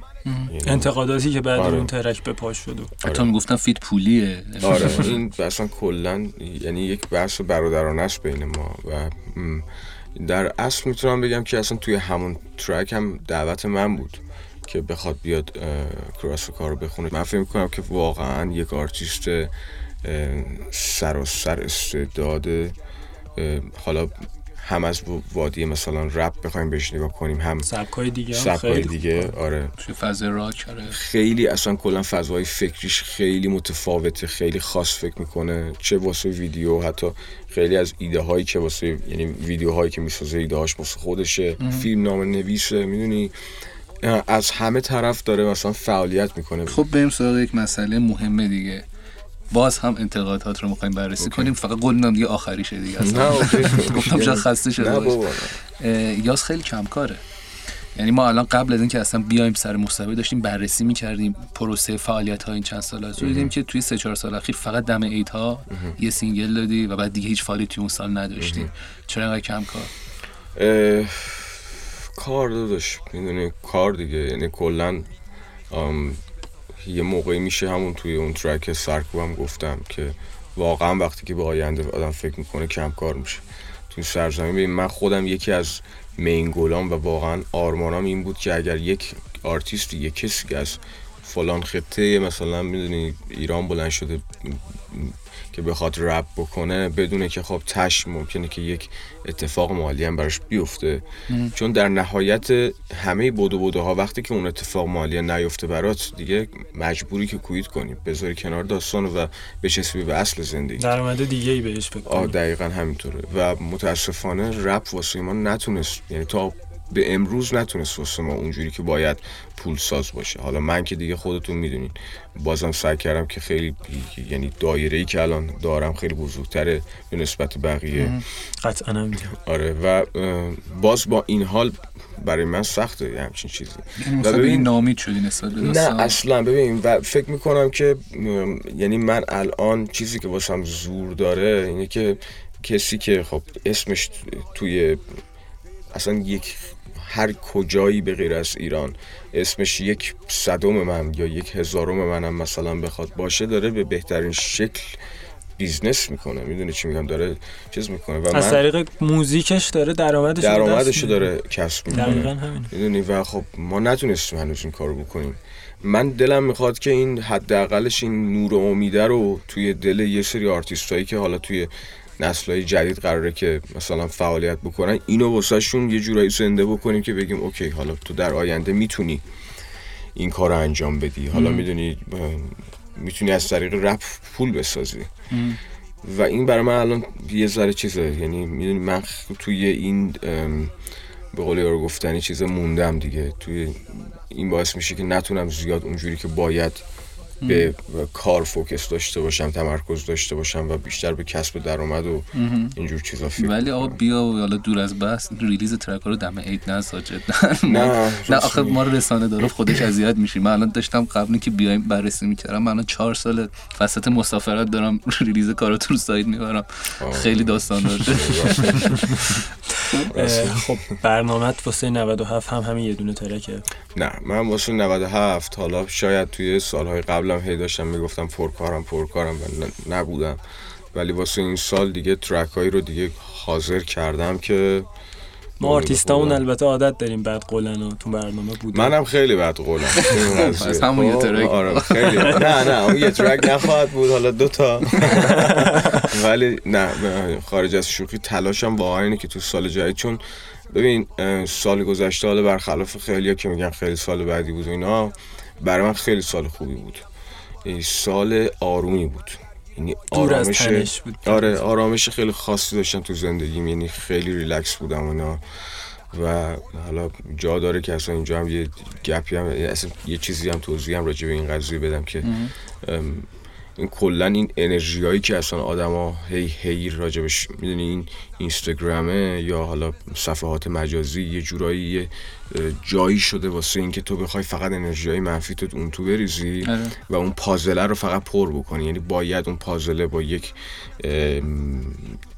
انتقاداتی که بعد آره. اون ترک به پاش شد و- حتی می‌گفتن فیت پولیه. آره این اصلا کلا یعنی یک بحث برادرانه است بین ما و در اصل می‌تونم بگم که اصلا توی همون track هم دعوت من بود که بخواد بیاد chorus کار رو بخونه. من فکر می‌کنم که واقعا یک آرتیست اه، سراسر استعداد اه، حالا هم از وادی مثلا رپ بخوایم بهش نگاه کنیم هم سبکای دیگه هم سبکای خیلی دیگه آره. توی فاز راک آره. خیلی اصلا کلا فضای فکریش خیلی متفاوته خیلی خاص فکر می‌کنه. چه واسه ویدیو حتی خیلی از ایده هایی که واسه یعنی ویدیوهایی که می‌سازه ایده هاش واسه خودشه. فیلم نامه نویسه می‌دونی از همه طرف داره مثلا فعالیت می‌کنه. خب بریم سراغ یک مسئله مهمه دیگه. باز هم انتقادات رو می‌خوایم بررسی کنیم. فقط قول دیگه آخریشه دیگه. گفتم شاید خسته شده یاس خیلی کم کاره. یعنی ما الان قبل از اینکه اصلا بیایم سر مصاحبه داشتیم بررسی می‌کردیم پروسه فعالیت ها این چند سال از دیدیم که توی سه چهار سال اخیر فقط دم ایت ها یه single دادی و بعد دیگه هیچ فعالیتی اون سال نداشتی. چرا اینقدر کم کار؟ کار داداش می‌دونی کار دیگه. یعنی کلا یه موقعی میشه همون توی اون track سرکوب هم گفتم که واقعا وقتی که به آینده آدم فکر می‌کنه کم کار میشه. توی سرزمین ببین من خودم یکی از main goal ام و واقعا آرمانام این بود که اگر یک آرتیستی یک کسی از فلان خطه مثلا می‌دونی ایران بلند شده که بخواد رپ بکنه بدونه که خب تش ممکنه که یک اتفاق مالی هم براش بیفته. چون در نهایت همه بدو بدو ها وقتی که اون اتفاق مالی نیفته برات دیگه مجبوری که کویت کنی بذاری کنار داستان و بچسبی به اصل زندگی. درآمد دیگه ای بهش فکر آه. دقیقا همینطوره. و متاسفانه رپ واسه ما نتونست یعنی تا به امروز نتونست واسه ما اونجوری که باید پول ساز باشه. حالا من که دیگه خودتون می‌دونین. بازم سعی کردم که خیلی یعنی دایره ای که الان دارم خیلی بزرگتره به نسبت بقیه. قطعا. آره و باز با این حال برای من سخته یه همچین چیزی. یعنی و مثلا ببین- نامید شدی نسبت به نه اصلا. ببین و فکر می‌کنم که م، یعنی من الان چیزی که واسم زور داره اینه که کسی که خب اسمش توی اصلا یک هر کجایی به غیر از ایران. اسمش یک صدم من یا یک هزارم منم مثلا بخواد باشه داره به بهترین شکل business می‌کنه. می‌دونی چی میگم؟ داره چیز می‌کنه و از طریق موزیکش داره درآمدش میده. داره کسب می‌کنه. دقیقا همین می‌دونی؟ و خب ما نتونستیم هنوز این کارو بکنیم. من دلم می‌خواد که این حداقلش این نور و امیده رو توی دل یه سری آرتیستایی که حالا توی نسلهای جدید قراره که مثلا فعالیت بکنن اینو واسهشون یه جورایی زنده بکنیم که بگیم اوکی حالا تو در آینده می‌تونی این کار رو انجام بدی. حالا می‌دونی می‌تونی از طریق رپ پول بسازی. و این برای من الان یه ذره چیزه. یعنی می‌دونی من توی این ام، به قول یارو گفتنی چیز موندم دیگه. توی این باعث میشه که نتونم زیاد اونجوری که باید به کار فوکس داشته باشم تمرکز داشته باشم و بیشتر به کسب درآمد و اینجور چیزا فکر ولی آقا. بیا و حالا دور از بس ریلیز ترک رو دم عید نسا جدا. نه. نه راست آخه. ما رو رسانه داره خودش اذیت میشیم من الان داشتم قبل که بیایم بررسی می‌کردم من الان چهار سال وسط مسافرت دارم ریلیز کاراتون رو سایت می‌برم. خیلی داستان داره. خب برنامه واسه 97 هم همین یه دونه ترکه. نه من واسه 97 حالا شاید توی سالهای قبلم هی داشتم می‌گفتم پرکارم پرکارم و نبودم. ولی واسه این سال دیگه ترک هایی رو دیگه حاضر کردم که ما آرتیستامون. البته عادت داریم بعد قولن و تو برنامه بوده. منم خیلی این قضیه. پس همون یه خب، ترک. آره خیلی. نه نه اون یه ترک نخواهد بود. حالا دوتا ولی نه خارج از شوخی تلاشم واقعا اینه که تو سال جدید چون ببین سال گذشته حالا برخلاف خیلیا که میگن خیلی سال بعدی بود و اینا برای من خیلی سال خوبی بود. سال آرومی بود. یعنی آرامش بود. آره آرامش خیلی خاصی داشتم تو زندگیم. یعنی خیلی ریلکس بودم اونا و حالا جا داره که اصلا اینجا هم یه گپی هم اصلا یه چیزی هم توضیح هم راجع به این قضیه بدم که این کلا این انرژی هایی که اصلا آدما هی هی راجبش می‌دونی این اینستاگرامه یا حالا صفحات مجازی یه جورایی یه جایی شده واسه اینکه تو بخوای فقط انرژی های منفی تو اون تو بریزی آره. و اون پازله رو فقط پر بکنی یعنی باید اون پازله با یک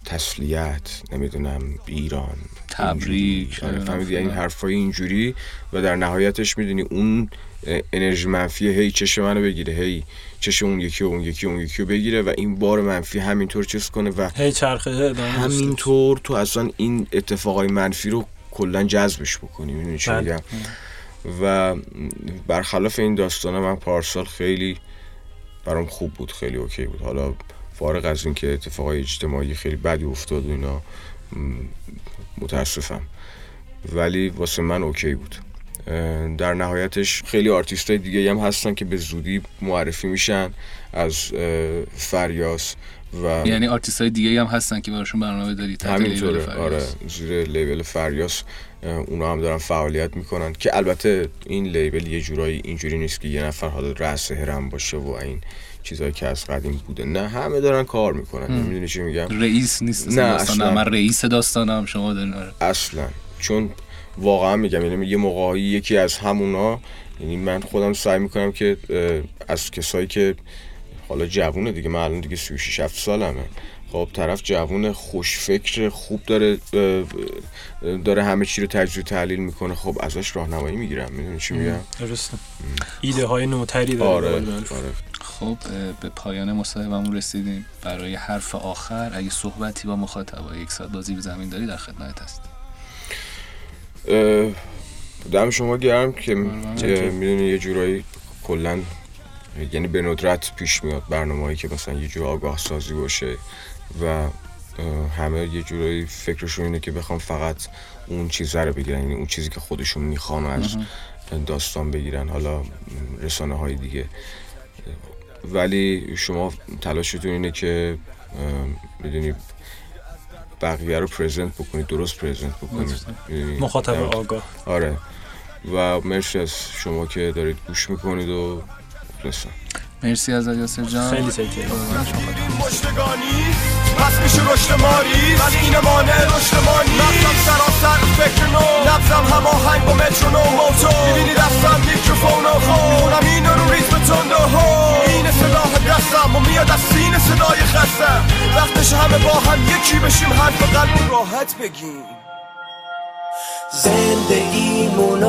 تسلیت نمی‌دونم ایران تبریک،. آره نمی‌دونم فهمیدی این. حرفای اینجوری و در نهایتش می‌دونی اون انرژی منفی هی چش منو بگیره هی چش اون یکی و اون یکی و اون یکی رو بگیره و این بار منفی همینطور چیز کنه و هی چرخه. همینطور تو اصلا این اتفاقای منفی رو کلا جذبش بکنی می‌دونی چی بله. میگم و برخلاف این داستانه من پارسال خیلی برام خوب بود خیلی OK بود حالا فارغ از اینکه اتفاقای اجتماعی خیلی بدی افتاد و اینا متاسفم ولی واسه من OK بود در نهایتش خیلی آرتیست های دیگه هم هستن که به زودی معرفی میشن از فریاس و یعنی آرتیست های دیگه هم هستن که براشون برنامه داری همینطوره. فریاس. آره زیر label فریاس اونا هم دارن فعالیت می‌کنن که البته این label یه جورایی اینجوری نیست که یه نفر حالا رأس هرم باشه و این چیزایی که از قدیم بوده. نه همه دارن کار می‌کنن. می‌دونی چی میگم؟ رئیس نیست نه، اصلا. من رئیس داستانم شما دارین. آره. اصلا. چون واقعا میگم یعنی یه موقعی یکی از همونا یعنی من خودم سعی می‌کنم که از کسایی که حالا جوونه دیگه من الان دیگه 36 7 سالمه. خب طرف جوون خوش فکر خوب داره داره همه چی رو تجزیه و تحلیل می‌کنه. خب ازش راهنمایی می‌گیرم. می‌دونی چی میگم؟ درسته. ایده های نوتری داره. آره. آره. خب به پایان مصاحبهمون رسیدیم. برای حرف آخر اگه صحبتی با مخاطبای یک ساعت بازی به زمین داری در خدمت هست اه، دم شما گرم که. می‌دونی یه جورایی کلا یعنی به ندرت پیش میاد برنامه‌ای که مثلا یه جور آگاه سازی باشه و همه یه جورایی فکرشون اینه که بخوام فقط اون چیزه رو بگیرن یعنی اون چیزی که خودشون می‌خوان از داستان بگیرن حالا رسانه های دیگه ولی شما تلاشتون اینه که می‌دونی بقیه رو پرزنت بکنید درست پرزنت بکنید می‌دونی؟ مخاطب آگاه. آره. و مرسی از شما که دارید گوش می‌کنید و مخلصم مرسی از یاسر جان. خیلی تکیه مشتگانی. پس میشه رشد ماری. ولی این مانع رشد ما نیست نفسم سراسر فکر نو. نفسم هماهنگ با مترونوم موتور می‌بینی دستم میکروفون و خونم این رو ریتم تند و هو. این سلاح دستم و میاد از سین صدای خستم وقتش همه با هم یکی بشیم حرف قلب راحت بگیم. زندگیمونو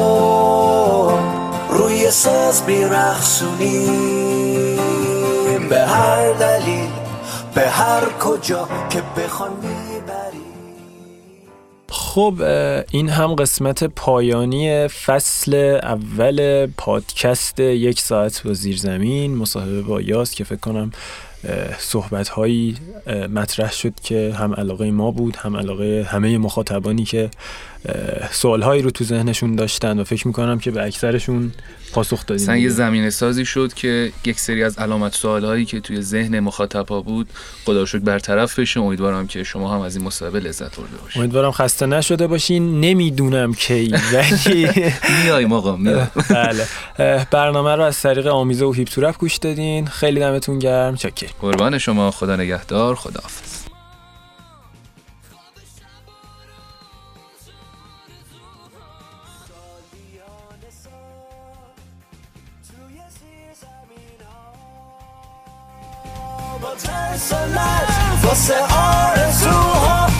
روی ساز میرخصونیم به هر دلیل به هر کجا که بخوان می‌بریم. خب این هم قسمت پایانی فصل اول پادکست یک ساعت با زیرزمین مصاحبه با یاس که فکر کنم صحبت هایی مطرح شد که هم علاقه ما بود هم علاقه همه مخاطبانی که سوال هایی رو تو ذهنشون داشتن و فکر می‌کنم که به اکثرشون پاسخ دادیم. مثلا یه زمینه سازی شد که یک سری از علامت سوال هایی که توی ذهن مخاطبا بود خدا شکر برطرف بشه. امیدوارم که شما هم از این مصاحبه لذت برده باشید. امیدوارم خسته نشده باشین. نمی‌دونم کی ولی میایم آقا بله. برنامه رو از طریق آمیزه و هیپ گوش دادین. خیلی دمتون گرم. چاکر. قربان شما. خدا نگهدار. خداحافظ. با ترسانت واسه آرزوها